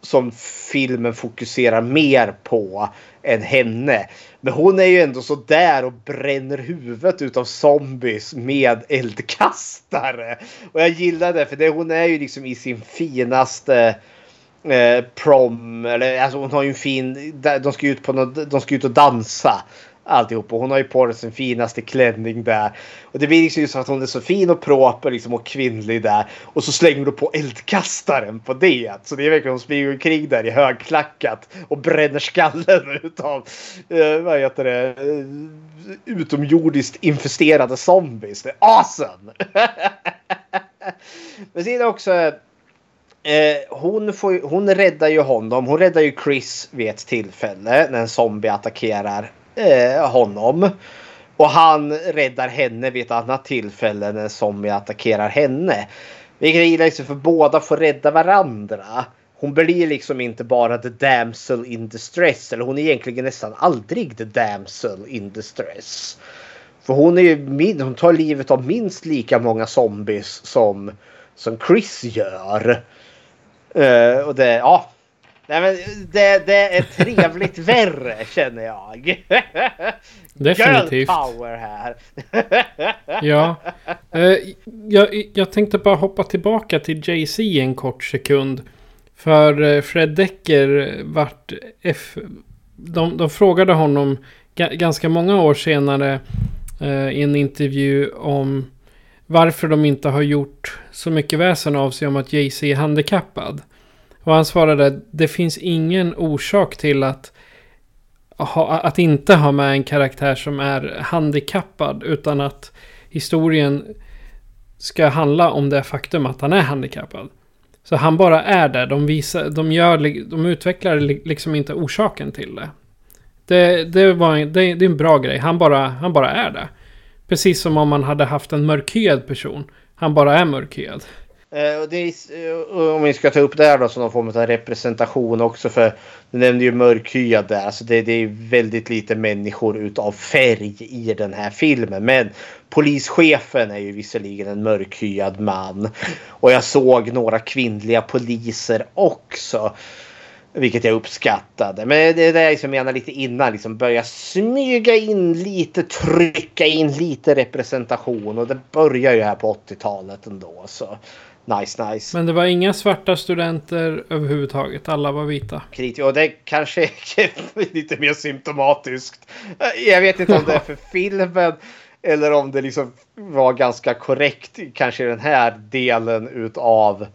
som filmen fokuserar mer på än henne. Men hon är ju ändå så där och bränner huvudet utav zombies med eldkastare. Och jag gillar det för det, hon är ju liksom i sin finaste eh, prom. Eller alltså hon har ju en fin, de ska ut på något, de ska ut och dansa alltihop. Och hon har ju på sig sin finaste klänning där. Och det blir liksom så att hon är så fin och proper liksom och kvinnlig där. Och så slänger du på eldkastaren på det. Så det är verkligen hon springer omkring där i högklackat och bränner skallen utav eh, vad heter det? Eh, utomjordiskt infesterade zombies. Det är awesome! Men sen också Eh, hon, får, hon räddar ju honom. Hon räddar ju Chris vid ett tillfälle när en zombie attackerar eh, honom. Och han räddar henne vid ett annat tillfälle när en zombie attackerar henne. Vilket jag gillar liksom för båda får rädda varandra. Hon blir liksom inte bara the damsel in distress. Eller hon är egentligen nästan aldrig the damsel in distress. För hon, är ju, hon tar livet av minst lika många zombies som, som Chris gör. Uh, och det, ja. Nej, men det, det är trevligt värre känner jag. Definitivt. Girl power här. ja. Uh, jag, jag tänkte bara hoppa tillbaka till JC en kort sekund. För uh, Fred Decker vart F... De, de frågade honom ganska många år senare i en intervju om varför de inte har gjort så mycket väsen av sig om att Jay-Z är handikappad. Och han svarade det finns ingen orsak till att, ha, att inte ha med en karaktär som är handikappad utan att historien ska handla om det faktum att han är handikappad. Så han bara är där. De, visar, de, gör, de utvecklar liksom inte orsaken till det. Det, det, var, det, det är en bra grej. Han bara, han bara är det. Precis som om man hade haft en mörkhyad person. Han bara är mörkhyad. Eh, och det är, eh, om vi ska ta upp det här då som någon form av representation också för du nämnde ju mörkhyad där. Alltså det, det, är väldigt lite människor utav färg i den här filmen. Men polischefen är ju visserligen en mörkhyad man. Och jag såg några kvinnliga poliser också. Vilket jag uppskattade. Men det är det jag liksom menar lite innan. Liksom börja smyga in lite, trycka in lite representation. Och det börjar ju här på 80-talet ändå. Så nice, nice. Men det var inga svarta studenter överhuvudtaget. Alla var vita. Kritiker. Och det kanske är lite mer symptomatiskt. Jag vet inte om det är för filmen. Eller om det liksom var ganska korrekt kanske i den här delen utav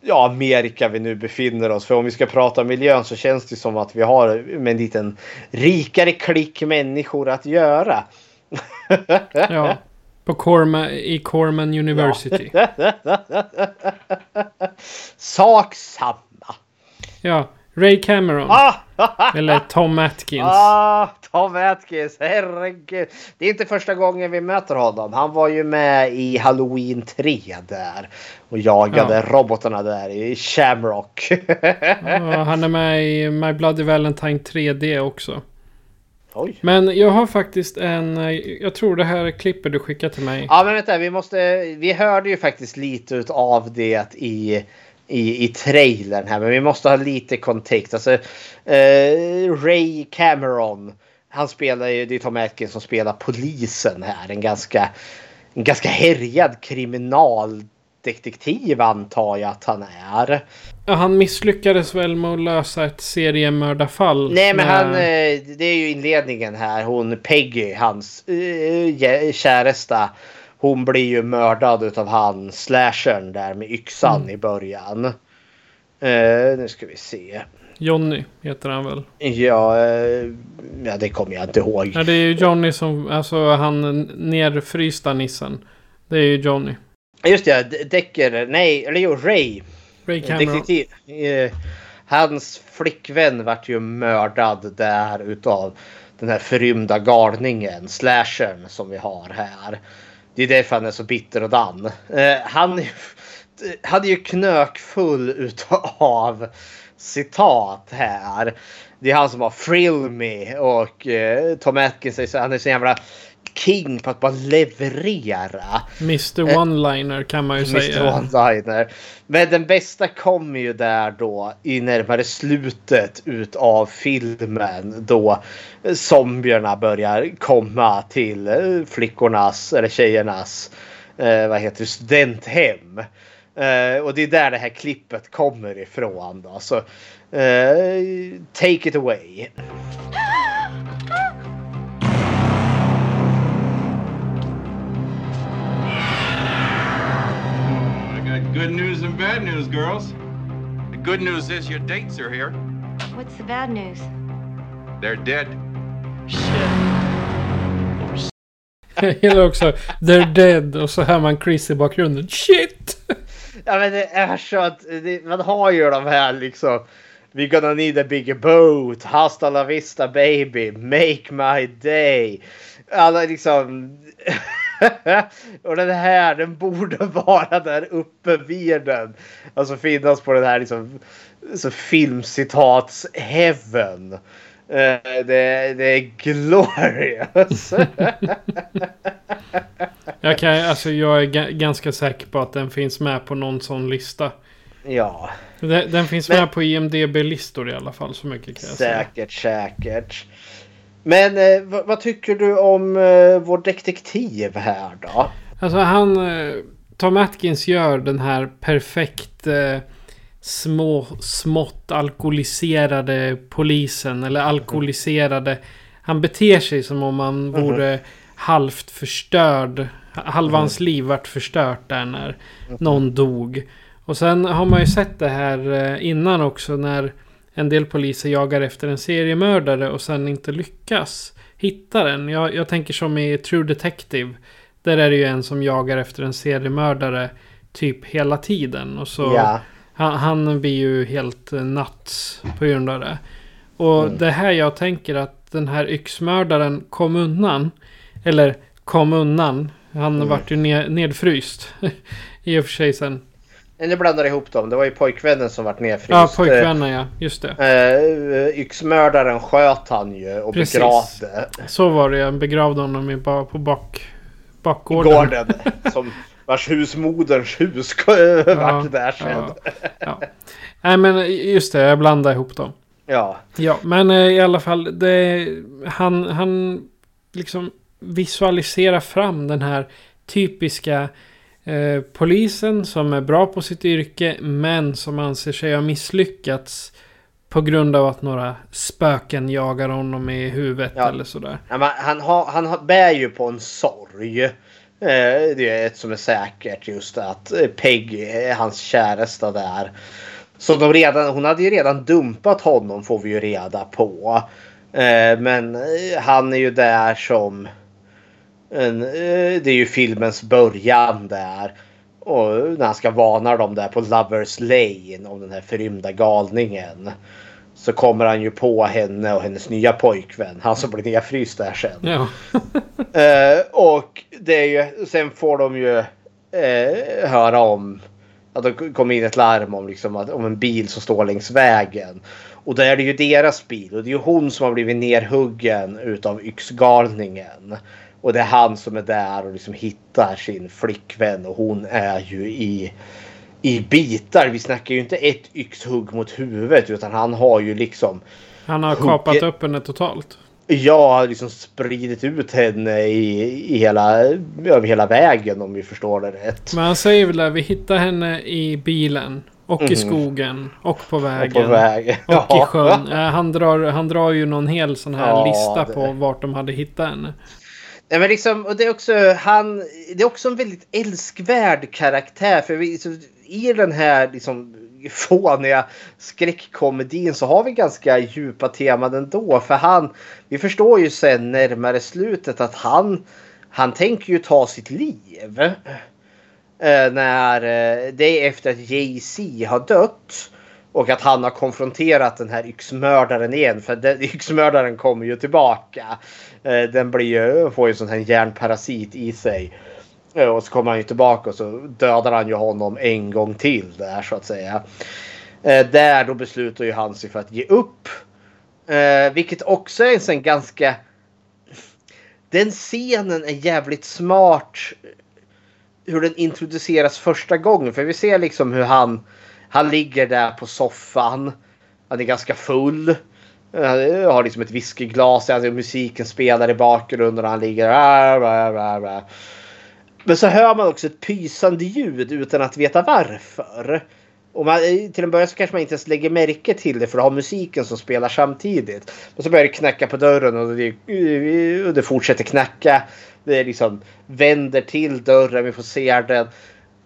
ja, Amerika vi nu befinner oss. För om vi ska prata miljön så känns det som att vi har med en liten rikare klick människor att göra. ja, på Corma, i Corman University. Sak samma. Ja, Ray Cameron. Ah! Eller Tom Atkins. Ah, Tom Atkins, herregud. Det är inte första gången vi möter honom. Han var ju med i Halloween 3 där. Och jagade ja. robotarna där i Shamrock. ja, han är med i My Bloody Valentine 3D också. Oj. Men jag har faktiskt en... Jag tror det här är klippet du skickade till mig. Ja men vänta, vi måste... Vi hörde ju faktiskt lite av det i, i, i trailern här. Men vi måste ha lite kontext. Alltså, eh, Ray Cameron. Han spelar ju, det är Tom Atkins som spelar polisen här. En ganska, en ganska härjad kriminaldetektiv antar jag att han är. Ja, han misslyckades väl med att lösa ett seriemördarfall. Nej men med- han, eh, det är ju inledningen här. Hon Peggy, hans jä- käresta. Hon blir ju mördad utav han slashern där med yxan Mm. i början. Eh, nu ska vi se. Johnny heter han väl? Ja, ja, det kommer jag inte ihåg. Ja, det är ju Johnny som... Alltså han nerfrysta nissen. Det är ju Johnny. Just det, Decker, nej, eller jo, Ray. Ray Cameron. Detektiv. Eh, hans flickvän vart ju mördad där utav den här förrymda galningen, slashern som vi har här. Det är därför han är så bitter och dan. Eh, han hade ju knökfull utav citat här. Det är han som har Frill Me och eh, Tom Atkins säger så han är så jävla king på att bara leverera. Mr Eh, One-Liner kan man ju Mr. säga. One-liner. Men den bästa kommer ju där då i närmare slutet utav filmen då zombierna börjar komma till eh, flickornas eller tjejernas eh, vad heter det, studenthem. Eh, och det är där det här klippet kommer ifrån då. Så eh, take it away. good news and bad news, girls. The good news is your dates are here. What's the bad news? They're dead. Jag gillar också They're dead och så hör man Chris i bakgrunden. Shit! Ja men det är så att det, man har ju de här liksom. We gonna need a bigger boat. Hasta la vista baby. Make my day. Alla liksom. och den här den borde vara där uppe vid den. Alltså finnas på den här liksom. Så filmcitats heaven. Eh, det, det är glorious. Jag, kan, alltså, jag är ga- ganska säker på att den finns med på någon sån lista. ja. Den, den finns Men- med på IMDB-listor i alla fall. Så mycket kan jag säga. Säkert, säkert. Men eh, vad, vad tycker du om eh, vår detektiv här då? Alltså han... eh, Tom Atkins gör den här perfekt eh, små, smått alkoholiserade polisen. Eller alkoholiserade... Han beter sig som om han vore halvt förstörd. Halva hans liv vart förstört där när någon dog. Och sen har man ju sett det här eh, innan också när en del poliser jagar efter en seriemördare och sen inte lyckas hitta den. Jag, jag tänker som i True Detective. Där är det ju en som jagar efter en seriemördare typ hela tiden. Och så Ja. han, han blir ju helt eh, nuts på grund av det. Och Mm. det här jag tänker att den här yxmördaren kom undan. Eller kom undan. Han Mm. vart ju ned, nedfryst. I och för sig sen. Nu blandar ihop dem. Det var ju pojkvännen som vart nedfryst. Ja, pojkvännen ja. Just det. Eh, yxmördaren sköt han ju och Precis. begravde Så var det. Jag begravde honom i, ba- på bak, bakgården. gården. som vars husmoderns hus vart där sen. ja, ja. Nej men just det, jag blandade ihop dem. Ja. Ja, men eh, i alla fall. Det, han, han liksom visualiserar fram den här typiska eh, polisen som är bra på sitt yrke men som anser sig ha misslyckats på grund av att några spöken jagar honom i huvudet Ja. eller sådär. Ja, han, har, han har, bär ju på en sorg. Eh, det är ett som är säkert just att eh, Peg är hans käresta där. Så de redan, hon hade ju redan dumpat honom får vi ju reda på. Eh, men han är ju där som en, eh, det är ju filmens början där. Och när han ska varna dem där på Lovers Lane om den här förrymda galningen. Så kommer han ju på henne och hennes nya pojkvän. Han som blir nedfryst där sen. Ja. Eh, och det är ju, sen får de ju eh, höra om Att det kom in ett larm om, liksom, att, om en bil som står längs vägen. Och då är det ju deras bil och det är ju hon som har blivit nerhuggen utav yxgalningen. Och det är han som är där och liksom hittar sin flickvän och hon är ju i, i bitar. Vi snackar ju inte ett yxhugg mot huvudet utan han har ju liksom Han har kapat upp henne totalt. Ja, liksom spridit ut henne i, i hela, över hela vägen om vi förstår det rätt. Men han säger väl att vi hittar henne i bilen. Och i skogen. Och på vägen. Mhm. Och på vägen. Och Ja. i sjön. Eh, Han drar, han drar ju någon hel sån här Ja, lista det- på vart de hade hittat henne. Ja, men liksom, och det är också han. Det är också en väldigt älskvärd karaktär. För vi, så, i den här liksom fåniga skräckkomedin så har vi ganska djupa teman ändå. För han, vi förstår ju sen närmare slutet att han, han tänker ju ta sitt liv. Äh, när eh, det är efter att Jay-Z har dött. Och att han har konfronterat den här yxmördaren igen. För den, yxmördaren kommer ju tillbaka. Eh, den blir ju, får ju en sån här järnparasit i sig. Eh, Och så kommer han ju tillbaka och så dödar han ju honom en gång till där så att säga. Eh, där då beslutar ju han sig för att ge upp. Eh, vilket också är en sån ganska... Den scenen är jävligt smart. Eh, hur den introduceras första gången. För vi ser liksom hur han, han ligger där på soffan. Han är ganska full. Han eh, har liksom ett whiskyglas. Alltså musiken spelar i bakgrunden och han ligger där. Men så hör man också ett pysande ljud utan att veta varför. Och man, eh, till en början så kanske man inte ens lägger märke till det för att ha musiken som spelar samtidigt. Och så börjar det knacka på dörren och det, eh, och det fortsätter knacka. Det liksom vänder till dörren, vi får se den.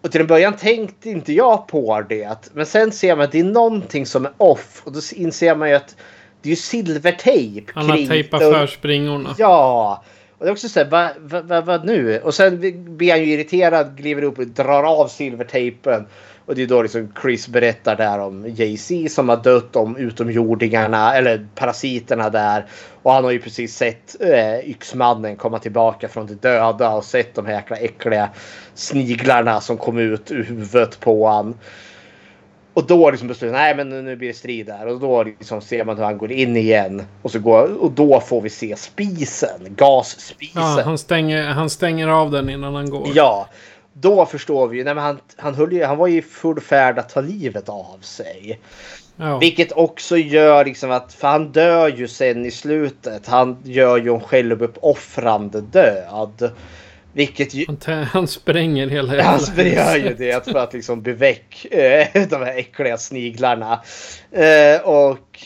Och till en början tänkte inte jag på det. Men sen ser man att det är någonting som är off. Och då inser man ju att det är ju silvertejp Han har tejpat för springorna. Ja! Och det är också så här, vad va, va, vad nu? Och sen blir han ju irriterad, kliver upp och drar av silvertejpen. Och det är då liksom Chris berättar där om Jay-Z som har dött, om utomjordingarna eller parasiterna där. Och han har ju precis sett eh, Yxmannen komma tillbaka från de döda och sett de här jäkla äckliga sniglarna som kom ut ur huvudet på honom. Och då liksom beslutar nej men nu blir det strid där. Och då liksom ser man hur han går in igen. Och, så går, och då får vi se spisen. Gasspisen. Ja, han, stänger, han stänger av den innan han går. Ja, då förstår vi ju. Nej, men han, han, höll ju, han var ju i full färd att ta livet av sig. Ja. Vilket också gör liksom att, för han dör ju sen i slutet. Han gör ju en självuppoffrande död. Vilket ju, Han, han spränger hela han jävla spränger ju det för att liksom bli väck eh, de här äckliga sniglarna. Eh, och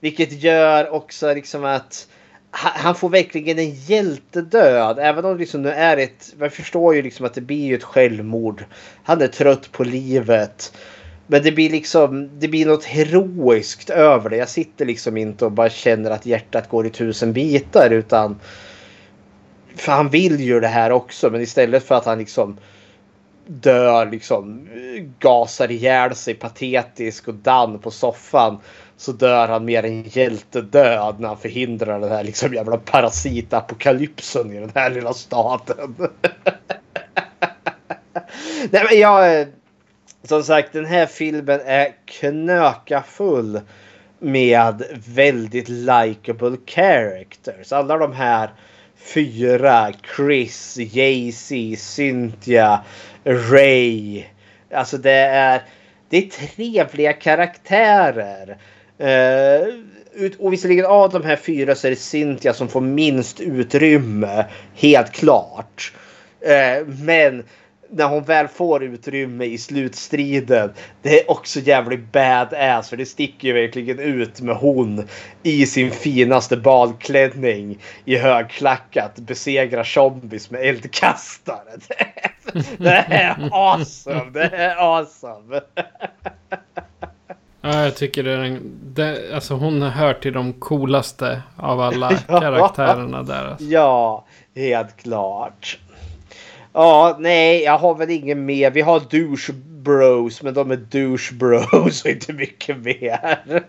vilket gör också liksom att han, han får verkligen en hjältedöd. Även om det liksom nu är ett... Man förstår ju liksom att det blir ett självmord. Han är trött på livet. Men det blir liksom, det blir något heroiskt över det. Jag sitter liksom inte och bara känner att hjärtat går i tusen bitar utan för han vill ju det här också men istället för att han liksom dör liksom gasar ihjäl sig patetisk och dan på soffan så dör han mer en hjältedöd när han förhindrar den här liksom jävla parasitapokalypsen i den här lilla staden. Nej men jag... Som sagt den här filmen är knökafull med väldigt likable characters. Alla de här fyra, Chris, Jay-Z, Cynthia, Ray. Alltså det är, det är trevliga karaktärer. Uh, och visserligen av de här fyra så är det Cynthia som får minst utrymme. Helt klart. Uh, men när hon väl får utrymme i slutstriden. Det är också jävligt badass för det sticker ju verkligen ut med hon i sin finaste balklänning i högklackat besegrar zombies med eldkastare. Det är awesome! Det är awesome! Ja, jag tycker det är en, det, alltså hon hör till de coolaste av alla karaktärerna där. Alltså. Ja, helt klart. Ja, nej, jag har väl ingen mer. Vi har douche bros, men de är douche bros och inte mycket mer.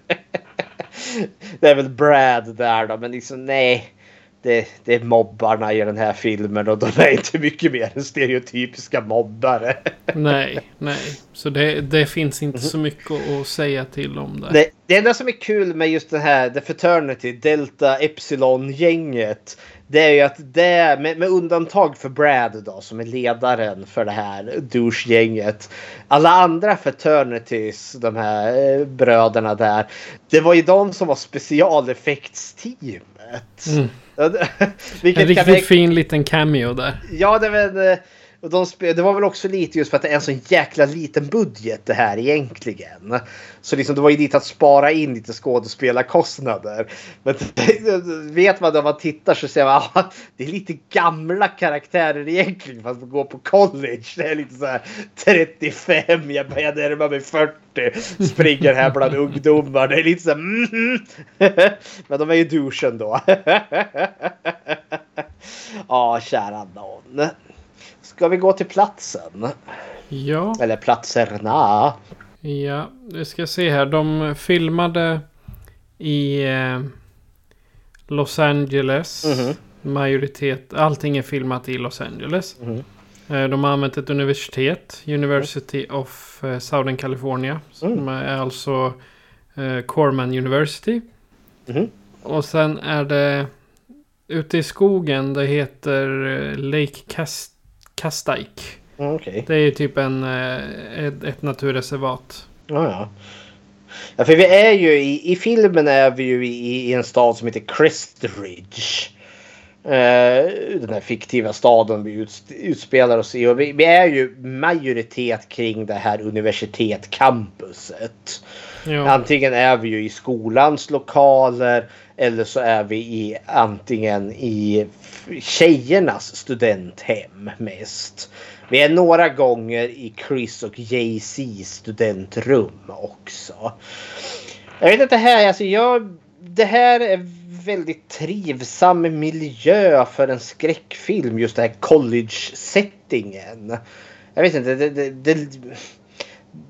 Det är väl Brad där då, men liksom nej. det, det är mobbarna i den här filmen och de är inte mycket mer än stereotypiska mobbare. Nej, nej. Så det, det finns inte så mycket att säga till om det. Det, det enda som är kul med just den här The Fraternity, Delta Epsilon-gänget. Det är ju att det, med, med undantag för Brad då, som är ledaren för det här douche-gänget. Alla andra fraternities, de här eh, bröderna där. Det var ju de som var specialeffektsteamet. Mm. En riktigt kan- fin liten cameo där. Ja, det, var, och de, spe- det var väl också lite just för att det är en sån jäkla liten budget det här egentligen. Så liksom det var ju dit att spara in lite skådespelarkostnader. Men vet man när man tittar så ser man att det är lite gamla karaktärer egentligen fast man går på college. Det är lite så här 35, jag börjar närma mig 40. Springer här bland ungdomar. Det är lite så här, mhm. Men de är ju douchen då. Ja, kära någon. Ska vi gå till platsen? Ja, Eller platserna? ja. Vi ska se här. De filmade i eh, Los Angeles. Mhm. Majoritet. Allting är filmat i Los Angeles. Mhm. Eh, De har använt ett universitet. University of eh, Southern California. Som Mm. är alltså Corman University. Mhm. Och sen är det ute i skogen. Det heter Lake Cast Castike. Mm, Okej. Det är typ en, eh, ett, ett naturreservat. Ja, ja. Ja, för vi är ju i, i filmen är vi ju i, i en stad som heter Crestridge. Eh, den här fiktiva staden vi ut, utspelar oss i. Och vi, vi är ju majoritet kring det här universitetscampuset. Ja, Antingen är vi ju i skolans lokaler eller så är vi i antingen i tjejernas studenthem mest. Vi är några gånger i Chris och Jay-Z studentrum också. Jag vet inte här, alltså jag, det här är väldigt trivsam miljö för en skräckfilm. Just det här college-settingen. Jag vet inte, det, det, det,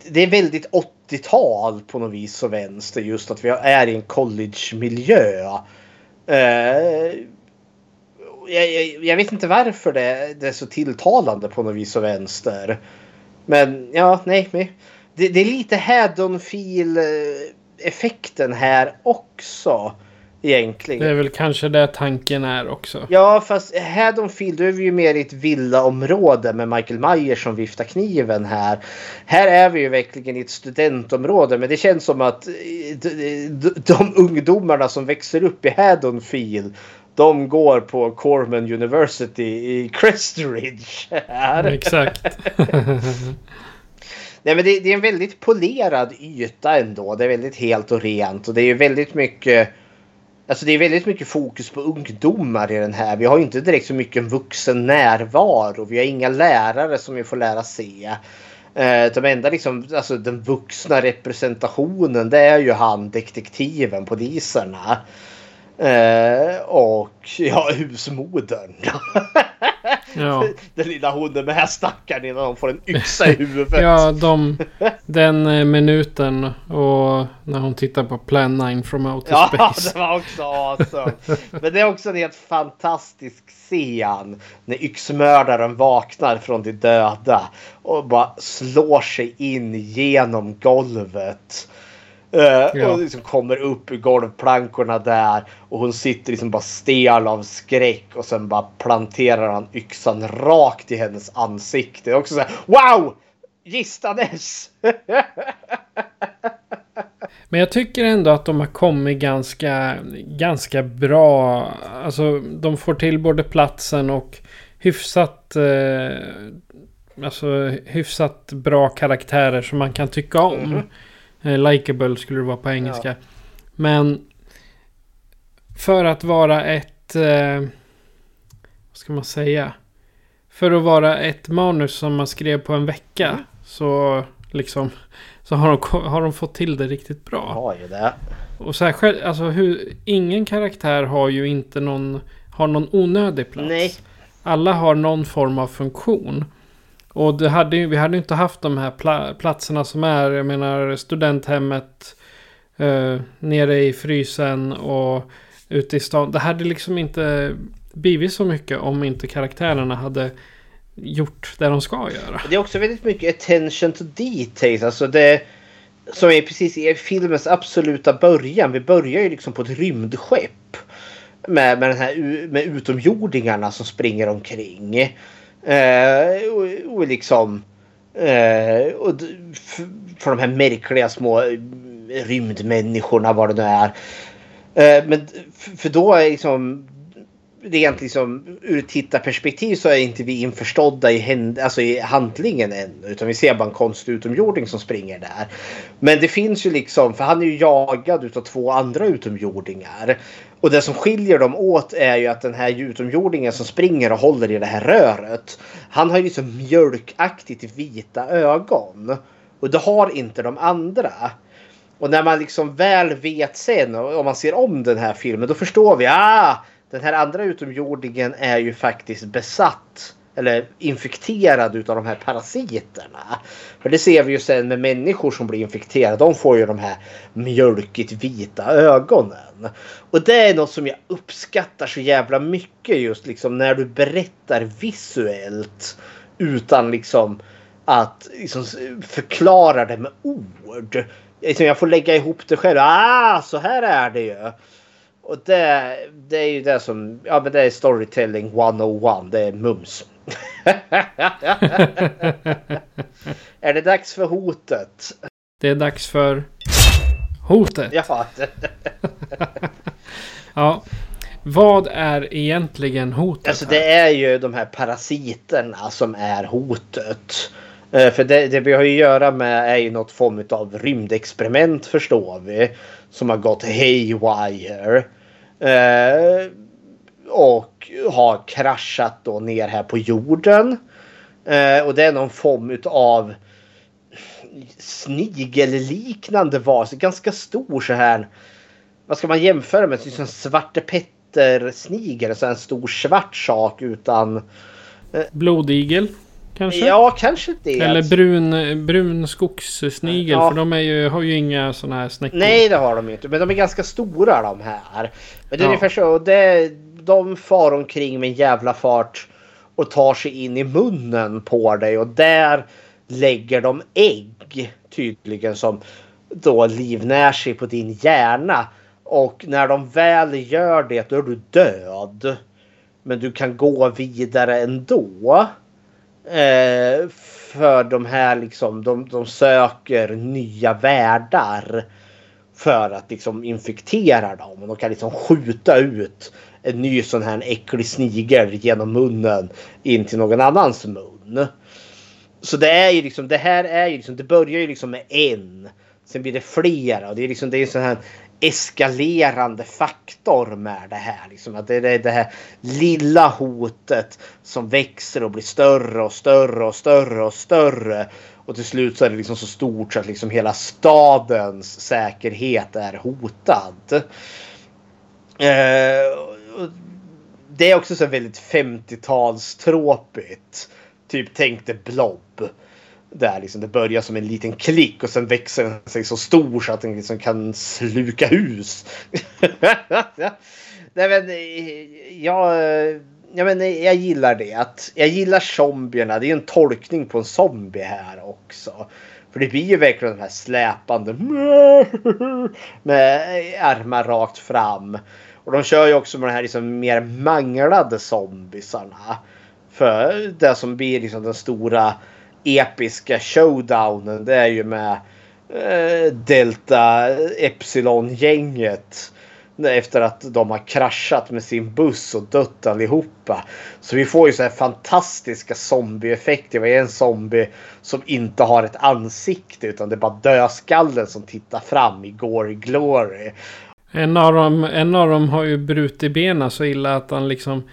det är väldigt 80-tal på något vis och vänster. Just att vi är i en college-miljö. Eh, jag, jag, jag vet inte varför det, det är så tilltalande på något vis och vänster. Men ja, nej. Det, det är lite Haddonfield-effekten här också. Egentligen. det är väl kanske det tanken är också. Ja, fast Haddonfield då är vi ju mer i ett villaområde med Michael Myers som viftar kniven här. Här är vi ju verkligen i ett studentområde, men det känns som att eh, de ungdomarna som växer upp i Haddonfield de går på Corman University i Crestridge. Här. Exakt. Nej, men det, det är en väldigt polerad yta ändå. Det är väldigt helt och rent och det är ju väldigt mycket. Alltså det är väldigt mycket fokus på ungdomar i den här. Vi har ju inte direkt så mycket en vuxen närvaro. Vi har inga lärare som vi får lära se. Eh, de enda liksom, alltså den vuxna representationen det är ju han detektiven, poliserna. Eh, och ja, husmodern. Ja. Den lilla hunden med stackaren innan hon får en yxa i huvudet. Ja, de, den eh, minuten och när hon tittar på Plan 9 from Outer Ja, Space. det var också awesome. Men det är också en helt fantastisk scen när yxmördaren vaknar från de döda och bara slår sig in genom golvet. Eh, Ja. Och liksom kommer upp ur golvplankorna där och hon sitter liksom bara stel av skräck och sen bara planterar han yxan rakt i hennes ansikte. Också så här, wow! Gistades! Men jag tycker ändå att de har kommit ganska, ganska bra. Alltså de får till både platsen och hyfsat, eh, alltså, hyfsat bra karaktärer som man kan tycka om. Eh, Likeable skulle det vara på engelska. Men för att vara ett, eh, vad ska man säga? För att vara ett manus som man skrev på en vecka. Så liksom så har de, har de fått till det riktigt bra. Har ju det. Och särskilt, alltså hur, ingen karaktär har ju inte någon, har någon onödig plats. Nej. Alla har någon form av funktion. Och det hade, vi hade ju inte haft de här pla, platserna som är, jag menar studenthemmet, eh, nere i frysen och ute i stan. Det hade liksom inte blivit så mycket om inte karaktärerna hade gjort det de ska göra. Det är också väldigt mycket attention to details. Alltså det som är precis i filmens absoluta början. Vi börjar ju liksom på ett rymdskepp. Med, med, den här, med utomjordingarna som springer omkring. Eh, och, och liksom... Eh, och för de här märkliga små rymdmänniskorna vad det nu är. Eh, men för då är liksom rent liksom ur ett tittarperspektiv så är inte vi införstådda i, händ alltså i handlingen än. Utan vi ser bara en konstig utomjording som springer där. Men det finns ju liksom, för han är ju jagad utav två andra utomjordingar. Och det som skiljer dem åt är ju att den här utomjordingen som springer och håller i det här röret. Han har ju liksom mjölkaktigt vita ögon. Och det har inte de andra. Och när man liksom väl vet sen, om man ser om den här filmen, då förstår vi. Ah, den här andra utomjordingen är ju faktiskt besatt eller infekterad utav de här parasiterna. För det ser vi ju sen med människor som blir infekterade. De får ju de här mjölkigt vita ögonen. Och det är något som jag uppskattar så jävla mycket just liksom när du berättar visuellt utan liksom att liksom förklara det med ord. Liksom jag får lägga ihop det själv. Ah, så här är det ju. Och det, det är ju det som, ja men det är storytelling 101, det är mums. är det dags för hotet? Det är dags för hotet. Ja. ja. Vad är egentligen hotet? Alltså det är ju de här parasiterna som är hotet. Eh, för det, det vi har att göra med är ju något form av rymdexperiment förstår vi. Som har gått haywire. Och har kraschat då ner här på jorden. Eh, och det är någon form av snigelliknande varelse. Ganska stor så här. Vad ska man jämföra med? Som Svarte Petter-snigel. Så en stor svart sak utan... Eh, Blodigel? Kanske? Ja, kanske det. Eller brun, brun skogssnigel. Ja. För de är ju, har ju inga sådana här snäckor. Nej, det har de inte. Men de är ganska stora de här. Men det är ja. ungefär så. Det, de far omkring med en jävla fart och tar sig in i munnen på dig och där lägger de ägg tydligen som då livnär sig på din hjärna. Och när de väl gör det då är du död. Men du kan gå vidare ändå. Eh, för de här liksom, de, de söker nya världar. För att liksom infektera dem. De kan liksom skjuta ut en ny sån här äcklig snigel genom munnen in till någon annans mun. Så det är ju liksom, det här är ju liksom, det börjar ju liksom med en. Sen blir det flera och det är liksom, det är sån här eskalerande faktor med det här. Liksom att det är det här lilla hotet som växer och blir större och större och större och större. Och till slut så är det liksom så stort så att liksom hela stadens säkerhet är hotad. Eh, det är också så väldigt 50-talstråpigt. Typ tänk dig Blob. Där liksom det börjar som en liten klick och sen växer den sig så stor så att den liksom kan sluka hus. Nej men eh, jag, jag, men, eh, jag gillar det. Att jag gillar zombierna. Det är en tolkning på en zombie här också. För det blir ju verkligen den här släpande med armar rakt fram. Och de kör ju också med de här liksom mer manglade zombisarna. För det som blir liksom den stora episka showdownen det är ju med eh, Delta Epsilon-gänget. Efter att de har kraschat med sin buss och dött allihopa. Så vi får ju så här fantastiska zombieeffekter. Vi är en zombie som inte har ett ansikte utan det är bara dödskallen som tittar fram i Gory Glory. En av dem, en av dem har ju brutit benen så illa att han liksom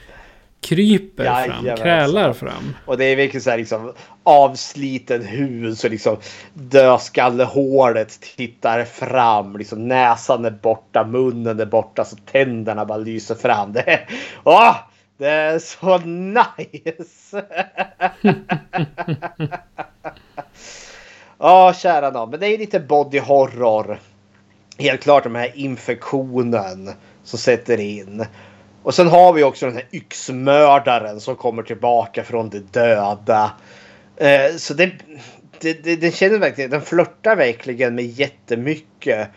kryper ja, fram, krälar fram. Och det är verkligen så här liksom avsliten hud så liksom dödskallehåret tittar fram. Liksom näsan är borta, munnen är borta så tänderna bara lyser fram. Det är, åh, det är så nice! Ja, kära nån. Men det är lite body horror. Helt klart de här infektionen som sätter in. Och sen har vi också den här yxmördaren som kommer tillbaka från de döda. Eh, så det, det, det, den känner verkligen, den flörtar verkligen med jättemycket.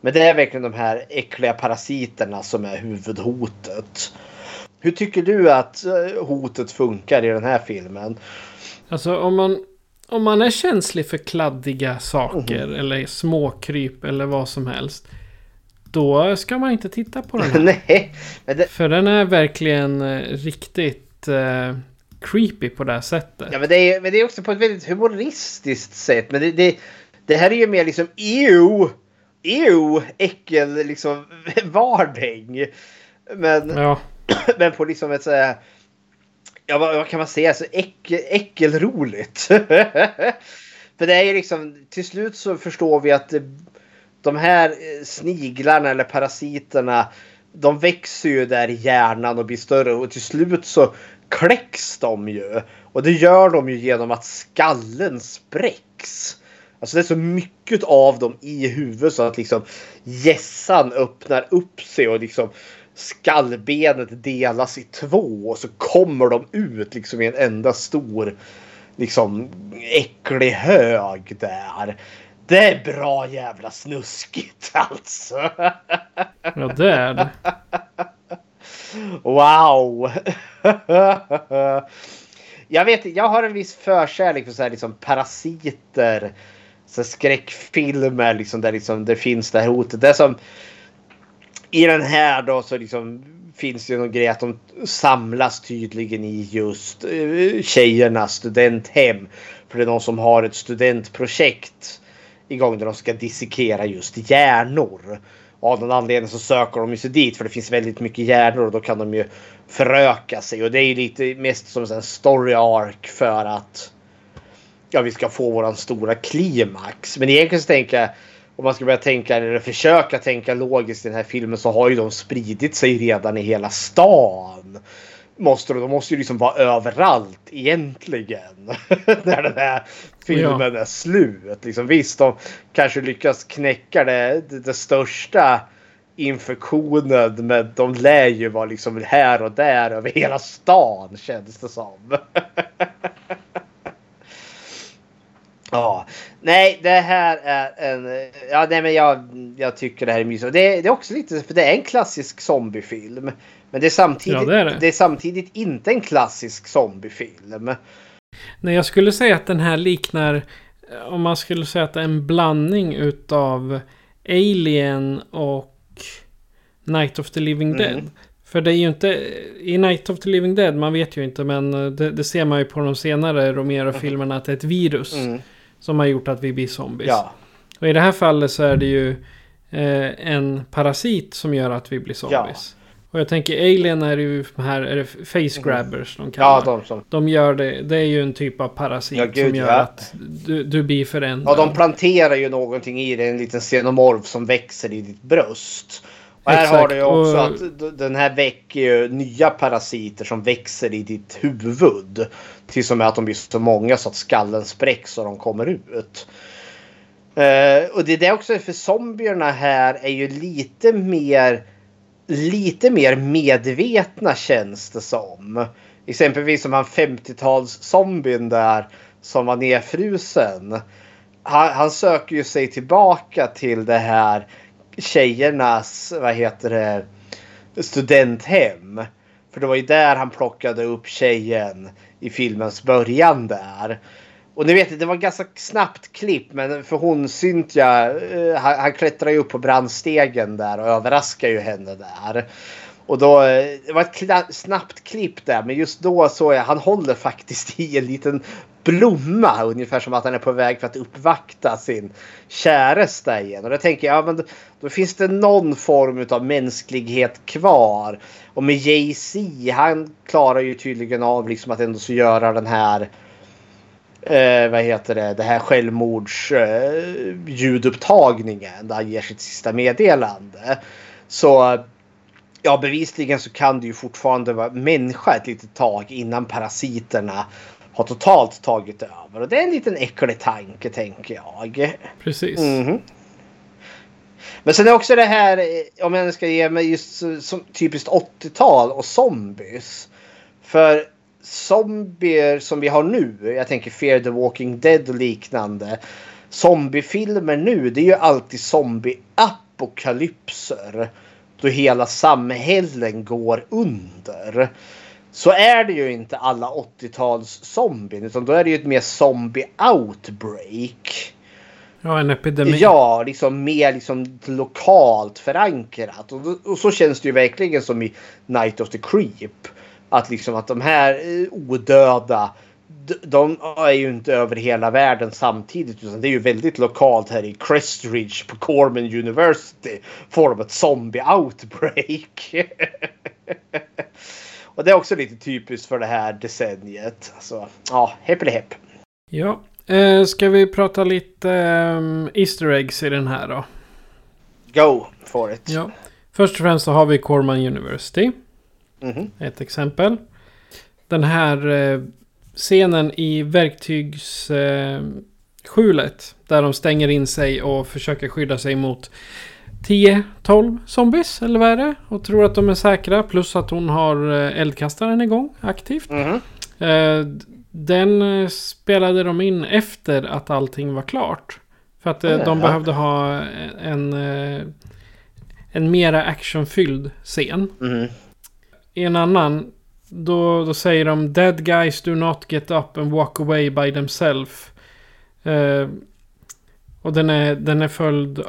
Men det är verkligen de här äckliga parasiterna som är huvudhotet. Hur tycker du att eh, hotet funkar i den här filmen? Alltså om man, om man är känslig för kladdiga saker Mm. eller småkryp eller vad som helst. Då ska man inte titta på den här. Nej, det, För den är verkligen eh, riktigt eh, creepy på det här sättet. ja, men det, är, men det är också på ett väldigt humoristiskt sätt. Men det, det, det här är ju mer liksom ew, ew, äckel, liksom varning. Men, Ja, men på liksom ett så här, ja vad, vad kan man säga, alltså, så äck, äckelroligt. För det är ju liksom, till slut så förstår vi att de här eh, sniglarna eller parasiterna de växer ju där i hjärnan och blir större och till slut så kläcks de ju. Och det gör de ju genom att skallen spräcks. Alltså det är så mycket av dem i huvudet så att liksom gässan öppnar upp sig och liksom skallbenet delas i två och så kommer de ut liksom i en enda stor liksom äcklig hög där. Det är bra jävla snuskigt alltså. ja det är det. Wow! jag vet jag har en viss förkärlek för så här liksom parasiter. Så skräckfilmer liksom där liksom det finns det här hotet. Det som i den här då så liksom finns det ju någon grej att de samlas tydligen i just eh, tjejernas studenthem. För det är någon som har ett studentprojekt igång där de ska dissekera just hjärnor. Och av någon anledning så söker de sig dit för det finns väldigt mycket hjärnor och då kan de ju föröka sig. Och det är ju lite mest som en story arc för att ja, vi ska få våran stora klimax. Men egentligen så tänker jag om man ska börja tänka eller försöka tänka logiskt i den här filmen så har ju de spridit sig redan i hela stan. Måste de, de måste ju liksom vara överallt egentligen. när den här filmen är slut. Liksom, visst, de kanske lyckas knäcka det, det, det största infektionen. Men de lär ju vara liksom här och där över hela stan känns det som. Ja, nej det här är en... Ja, nej men jag, jag tycker det här är mysigt. Det, det är också lite, för det är en klassisk zombiefilm. Men det är samtidigt, Ja, det är det. det är samtidigt inte en klassisk zombiefilm. Nej, jag skulle säga att den här liknar... Om man skulle säga att det är en blandning utav Alien och Night of the Living Mm. Dead. För det är ju inte... I Night of the Living Dead, man vet ju inte men det, det ser man ju på de senare Romero-filmerna att det är ett virus. Mm. Som har gjort att vi blir zombies. Ja, Och i det här fallet så är det ju eh, en parasit som gör att vi blir zombies. Och jag tänker Alien är ju här, är det face grabbers de kallar ja de som... De gör det, det är ju en typ av parasit Ja, gud, som gör ja. att du, du blir förändrad. Ja, de planterar ju någonting i dig, en liten xenomorf som växer i ditt bröst. Och här Exakt, har du också att den här väcker ju nya parasiter som växer i ditt huvud. Tills och med att de blir så många så att skallen spräcks och de kommer ut. Eh, och det är det också för zombierna här är ju lite mer lite mer medvetna känns det som. Exempelvis som han 50-tals zombien där som var nedfrusen. Han, han söker ju sig tillbaka till det här tjejernas, vad heter det, studenthem. För det var ju där han plockade upp tjejen i filmens början där. Och ni vet, det var ganska snabbt klipp, men för hon Cynthia, eh, han, han klättrar ju upp på brandstegen där och överraskar ju henne där. Och då, eh, det var ett snabbt klipp där, men just då såg jag, han håller faktiskt i en liten blomma. Ungefär som att han är på väg för att uppvakta sin käresta igen. Och då tänker jag, ja, men då, då finns det någon form av mänsklighet kvar. Och med Jay-Z, han klarar ju tydligen av liksom att ändå så göra den här eh, vad heter det, det här självmords eh, ljudupptagningen där han ger sitt sista meddelande. Så ja, bevisligen så kan det ju fortfarande vara människa ett litet tag innan parasiterna har totalt tagit över. Och det är en liten äcklig tanke tänker jag. Precis. Mhm. Men sen är också det här, eh, om jag ska ge mig just som typiskt 80-tal och zombies. För zombier som vi har nu, jag tänker Fear the Walking Dead och liknande. Zombiefilmer nu, det är ju alltid zombie-apokalypser. Då hela samhällen går under. Så är det ju inte alla 80-tals zombien utan då är det ju ett mer zombie outbreak. Ja, en epidemi. Ja, liksom mer liksom lokalt förankrat. Och, och, så känns det ju verkligen som i Night of the Creep. Att liksom att de här eh, odöda de är ju inte över hela världen samtidigt utan det är ju väldigt lokalt här i Crestridge på Corman University. Får de ett zombie outbreak. och det är också lite typiskt för det här decenniet. Så ja, hepp hepp. Ja, eh, ska vi prata lite um, Easter eggs i den här då? Go for it. Ja. Först och främst så har vi Corman University. Mm -hmm. Ett exempel. Den här eh, scenen i verktygsskjulet. Där de stänger in sig och försöker skydda sig mot 10-12 zombies eller vad är det? Och tror att de är säkra. Plus att hon har eh, eldkastaren igång aktivt. Mm. Den eh, spelade de in efter att allting var klart. För att mm. de behövde ha en, en mera actionfylld scen. Mm. I en annan då, då säger de Dead guys do not get up and walk away by themselves. Uh, och den är, den är följd...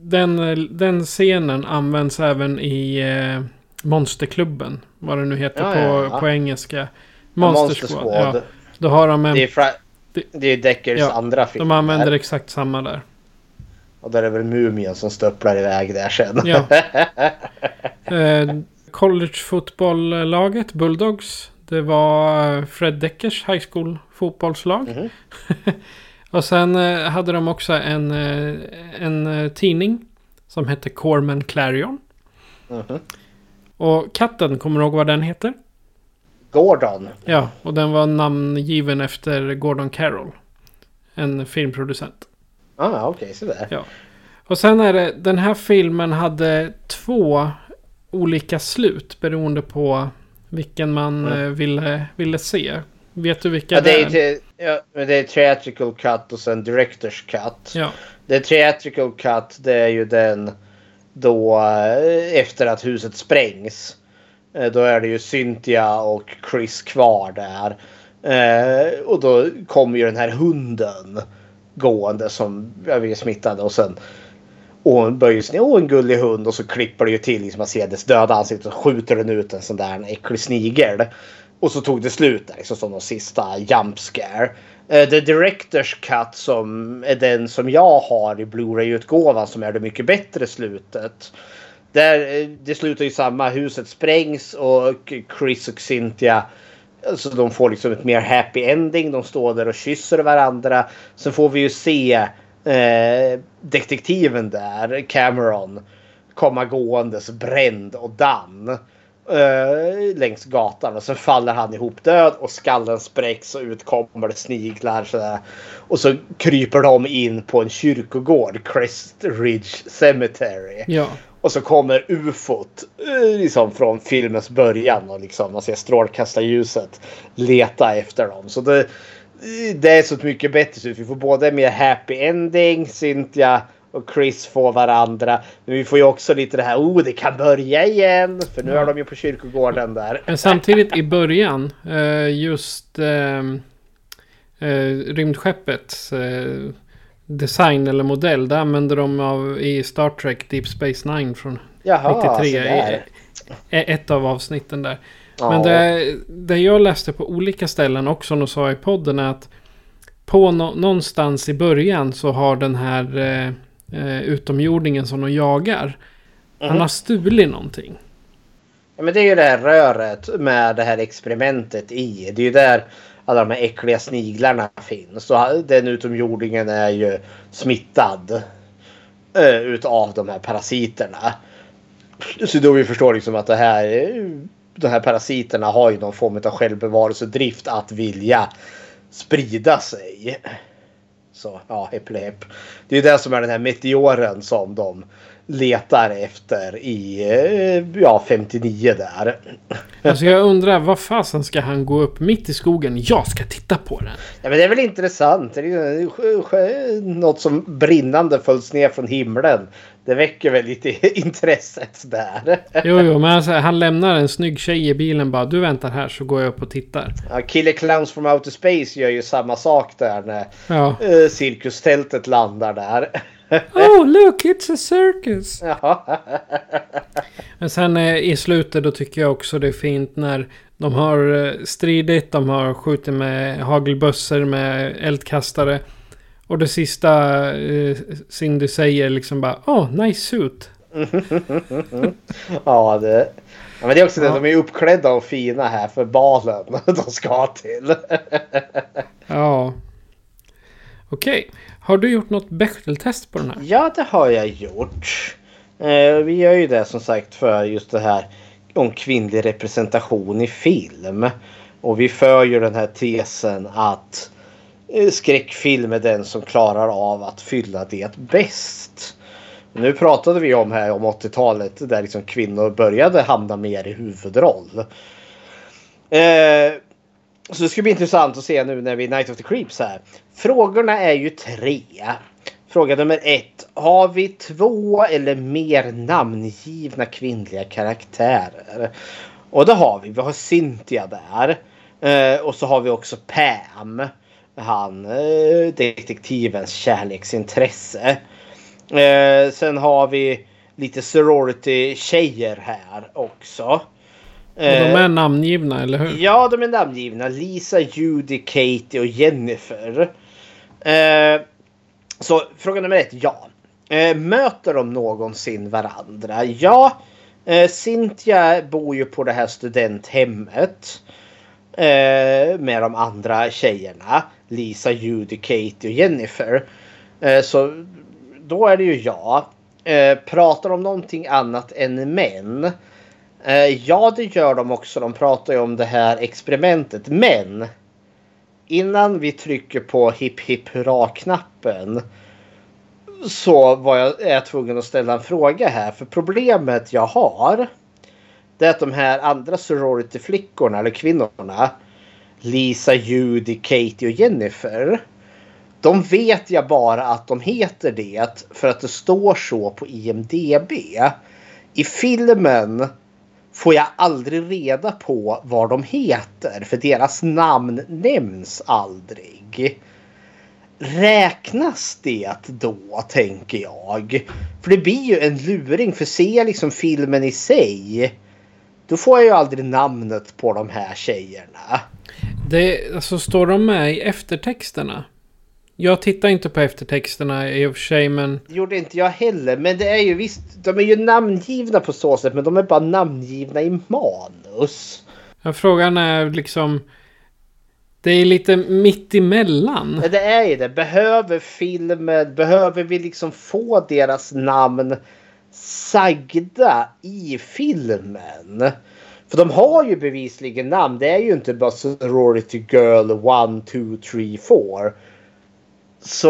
Den, den scenen används även i uh, Monsterklubben. Vad det nu heter ja, på, ja. på engelska. Monster, Monster Squad. Ja. Då har de en... Det är, fra... det är Deckers ja, andra film. De använder där. exakt samma där. Och där är väl Mumien som stöpplar iväg där sen. Ja. uh, collegefotbolllaget Bulldogs. Det var Fred Deckers high school fotbollslag. Mm -hmm. och sen eh, hade de också en, eh, en eh, tidning som hette Corman Clarion. Mm -hmm. Och katten, kommer du ihåg vad den heter? Gordon. Ja, och den var namngiven efter Gordon Carroll. En filmproducent. Ah, okej, okay, sådär. Ja. Och sen är det, den här filmen hade två olika slut beroende på vilken man mm. Eh, ville, ville se. Vet du vilka ja, det är? Det ja, det är theatrical cut och sen directors cut. Ja. Det theatrical cut det är ju den då eh, efter att huset sprängs. Eh, då är det ju Cynthia och Chris kvar där. och då kommer ju den här hunden gående som jag är smittad och sen och hon böjer sig ner. Åh, en gullig hund. Och så klipper det ju till. Liksom man ser dess döda ansikte. Och skjuter den ut en sån där äcklig snigel. Och så tog det slut där. Liksom som de sista jump scare. Uh, the Directors Cut som är den som jag har i Blu-ray-utgåvan som är det mycket bättre slutet. Där, eh, det slutar ju samma. Huset sprängs och Chris och Cynthia Alltså de får liksom ett mer happy ending. De står där och kysser varandra. Sen får vi ju se eh, detektiven där, Cameron, komma gåendes bränd och damm eh, längs gatan. Och sen faller han ihop död och skallen spräcks och ut kommer det sniglar. Sådär. Och så kryper de in på en kyrkogård, Crest Ridge Cemetery. Ja. Och så kommer ufot eh, liksom från filmens början och liksom man ser strålkastarljuset leta efter dem. Så det, det är så mycket bättre. vi får både mer happy ending, Cynthia och Chris får varandra. Men vi får ju också lite det här, oh det kan börja igen. För nu är de ju på kyrkogården där. Men samtidigt i början, eh, just äh, rymdskeppets design eller modell. Det använder de av i Star Trek Deep Space Nine från Jaha, 93. Ett av avsnitten där. Men det, det jag läste på olika ställen också och sa i podden är att på no, någonstans i början så har den här eh, eh utomjordingen som de jagar. Mm. Han har stulit någonting. Ja, men det är ju det här röret med det här experimentet i. Det är ju där alla de här äckliga sniglarna finns. Så den utomjordingen är ju smittad. Uh, utav de här parasiterna. Så då vi förstår liksom att det här de här parasiterna har ju någon form av självbevarelsedrift att vilja sprida sig. Så ja, hepp Det är ju det som är den här meteoren som de letar efter i eh, ja, 59 där. Alltså jag undrar, vad fasen ska han gå upp mitt i skogen? Jag ska titta på den. Ja, men det är väl intressant. Det är ju något som brinnande följs ner från himlen. Det väcker väl lite intresset där. Jo, jo, men alltså, han lämnar en snygg tjej i bilen bara. Du väntar här så går jag upp och tittar. Ja, Killer Clowns from Outer Space gör ju samma sak där när Ja. eh, cirkustältet landar där. Oh, look, it's a circus! Ja. Men sen eh, i slutet då tycker jag också det är fint när de har eh, stridit, de har skjutit med hagelbössor med eldkastare. Och det sista eh, Cindy säger liksom bara Oh, nice suit. ja, det... Ja, men det är också det, Ja. de är uppklädda och fina här för balen de ska till. Ja. Okej. Har du gjort något Bechdel-test på den här? Ja, det har jag gjort. Eh, vi gör ju det som sagt för just det här om kvinnlig representation i film. Och vi för ju den här tesen att Eh, skräckfilm är den som klarar av att fylla det bäst. Nu pratade vi om här om 80-talet där liksom kvinnor började hamna mer i huvudroll. Eh, så det ska bli intressant att se nu när vi är Night of the Creeps här. Frågorna är ju tre. Fråga nummer ett. Har vi två eller mer namngivna kvinnliga karaktärer? Och det har vi. Vi har Cynthia där. Eh, och så har vi också Pam. Han eh, detektivens kärleksintresse. Eh, sen har vi lite sorority-tjejer här också. Och de är namngivna, eller hur? Ja, de är namngivna. Lisa, Judy, Katie och Jennifer. Eh, så fråga nummer ett, ja. Eh, möter de någonsin varandra? Ja. Eh, Cynthia bor ju på det här studenthemmet. Eh, med de andra tjejerna. Lisa, Judy, Katie och Jennifer. Eh, så då är det ju jag. Eh, pratar de om någonting annat än män? Eh, ja, det gör de också. De pratar ju om det här experimentet. Men innan vi trycker på hipp hipp hurra-knappen så var jag, är jag tvungen att ställa en fråga här. För problemet jag har det är att de här andra sorority-flickorna eller kvinnorna Lisa, Judy, Katie och Jennifer. De vet jag bara att de heter det för att det står så på IMDB. I filmen får jag aldrig reda på vad de heter för deras namn nämns aldrig. Räknas det då tänker jag? För det blir ju en luring för ser jag liksom filmen i sig då får jag ju aldrig namnet på de här tjejerna. Det, alltså står de med i eftertexterna? Jag tittar inte på eftertexterna i och för sig, men... Gjorde inte jag heller. Men det är ju visst, de är ju namngivna på så sätt. Men de är bara namngivna i manus. Ja, frågan är liksom... Det är lite mitt emellan. Det är ju det. Behöver filmen, behöver vi liksom få deras namn sagda i filmen? För de har ju bevisligen namn. Det är ju inte bara Sorority Girl 1, 2, 3, 4. Så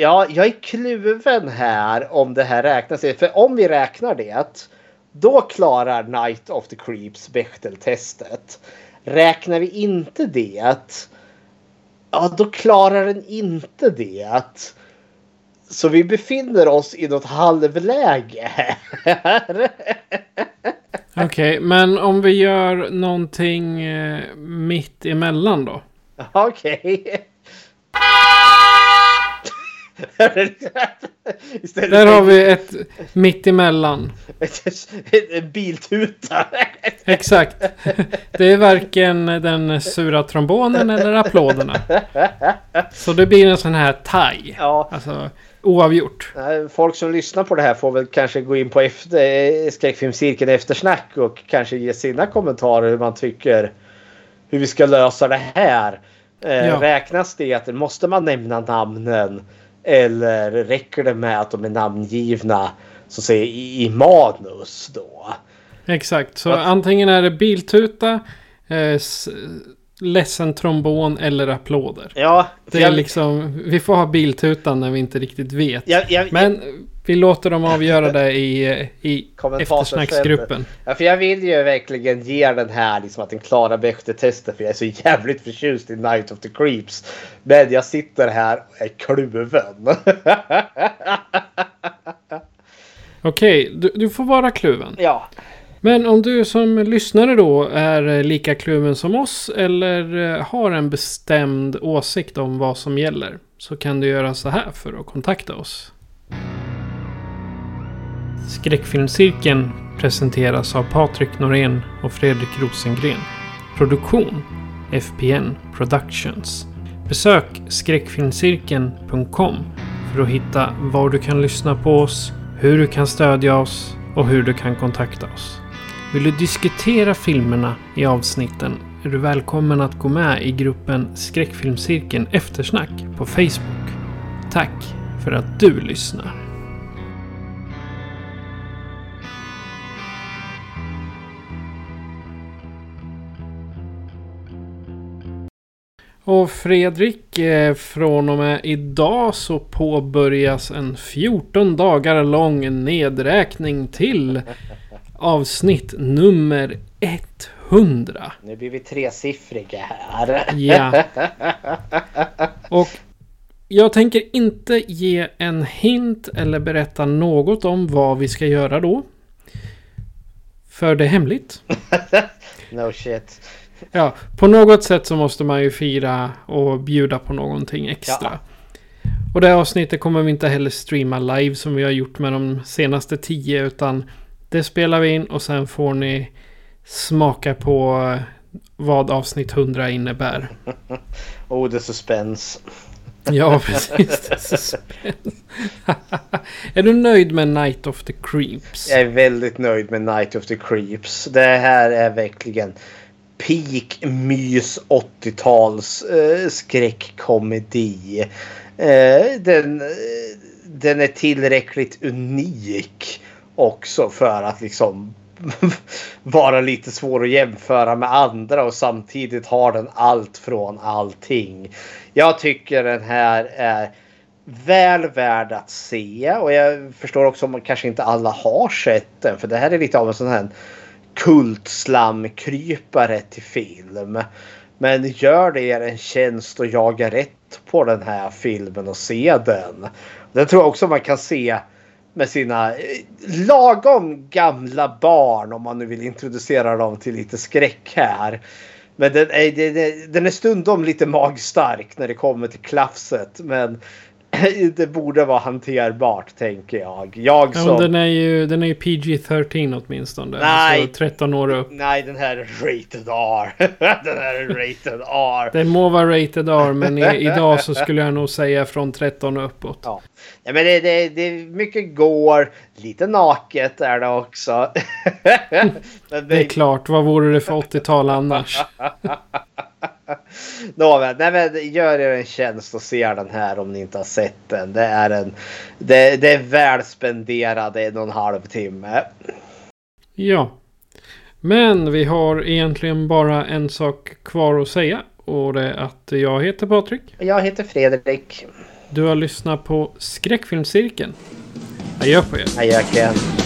ja, jag är kluven här om det här räknas. För om vi räknar det. Då klarar Night of the Creeps Bechteltestet. Räknar vi inte det. Ja, då klarar den inte det. Så vi befinner oss i något halvläge här. Okej, men om vi gör någonting eh, mitt emellan då? Okej. Istället Där har vi ett mitt emellan. en biltuta. Exakt. Det är varken den sura trombonen eller applåderna. Så det blir en sån här tie. Ja. Alltså oavgjort. Nej, Folk som lyssnar på det här får väl kanske gå in på efter, skräckfilmscirkeln eftersnack och kanske ge sina kommentarer hur man tycker hur vi ska lösa det här. Eh, Ja. Räknas det att måste man nämna namnen eller räcker det med att de är namngivna så att säga i, manus då? Exakt. Så Vad- antingen är det biltuta, eh, ledsen trombon eller applåder. Ja, Det är jag- liksom, vi får ha biltutan när vi inte riktigt vet. Jag, jag, Men Vi låter dem avgöra det i, i eftersnacksgruppen. Ja, för jag vill ju verkligen ge den här liksom att den klarar Bechdel-testet för jag är så jävligt förtjust i Night of the Creeps. Men jag sitter här och är kluven. Okej, du, du får vara kluven. ja. Men om du som lyssnare då är lika kluven som oss eller eh, har en bestämd åsikt om vad som gäller så kan du göra så här för att kontakta oss. Skräckfilmscirkeln presenteras av Patrik Norén och Fredrik Rosengren. Produktion FPN Productions. Besök skräckfilmscirkeln.com för att hitta var du kan lyssna på oss, hur du kan stödja oss och hur du kan kontakta oss. Vill du diskutera filmerna i avsnitten är du välkommen att gå med i gruppen Skräckfilmscirkeln Eftersnack på Facebook. Tack för att du lyssnar. Och Fredrik, eh, från och med idag så påbörjas en 14 dagar lång nedräkning till avsnitt nummer 100. Nu blir vi tresiffriga här. Ja. Och jag tänker inte ge en hint eller berätta något om vad vi ska göra då. För det är hemligt. no shit. Ja, på något sätt så måste man ju fira och bjuda på någonting extra. Och det här avsnittet kommer vi inte heller streama live som vi har gjort med de senaste tio utan det spelar vi in och sen får ni smaka på vad avsnitt 100 innebär. Oh, the suspense. Ja, precis. Det är är du nöjd med Night of the Creeps? Jag är väldigt nöjd med Night of the Creeps. Det här är verkligen peak mys 80-tals eh, skräckkomedi. Eh, den, eh, den är tillräckligt unik också för att liksom vara lite svår att jämföra med andra och samtidigt har den allt från allting. Jag tycker den här är väl värd att se och jag förstår också om kanske inte alla har sett den för det här är lite av en sån här kultslamkrypare till film. Men gör det er en tjänst och jaga rätt på den här filmen och se den. Den tror jag också man kan se med sina eh, lagom gamla barn om man nu vill introducera dem till lite skräck här. Men den är, den är, den är stundom lite magstark när det kommer till klafset. Men det borde vara hanterbart tänker jag. Jag Ja, som... men den är ju, den är ju PG-13 åtminstone. Nej. Alltså 13 år upp. Nej, den här är rated R. den här är rated R. Det må vara rated R men i, idag så skulle jag nog säga från 13 och uppåt. Ja. Ja, men det, det, det är mycket går. Lite naket är det också. Det är klart, vad vore det för 80-tal annars? Nåväl, nej men gör er en tjänst och se den här om ni inte har sett den. Det är en det, det är väl spenderade en och en halv timme. Ja. Men vi har egentligen bara en sak kvar att säga. Och det är att jag heter Patrik. Jag heter Fredrik. Du har lyssnat på Skräckfilmscirkeln. Adjö på er. Adjöken. Why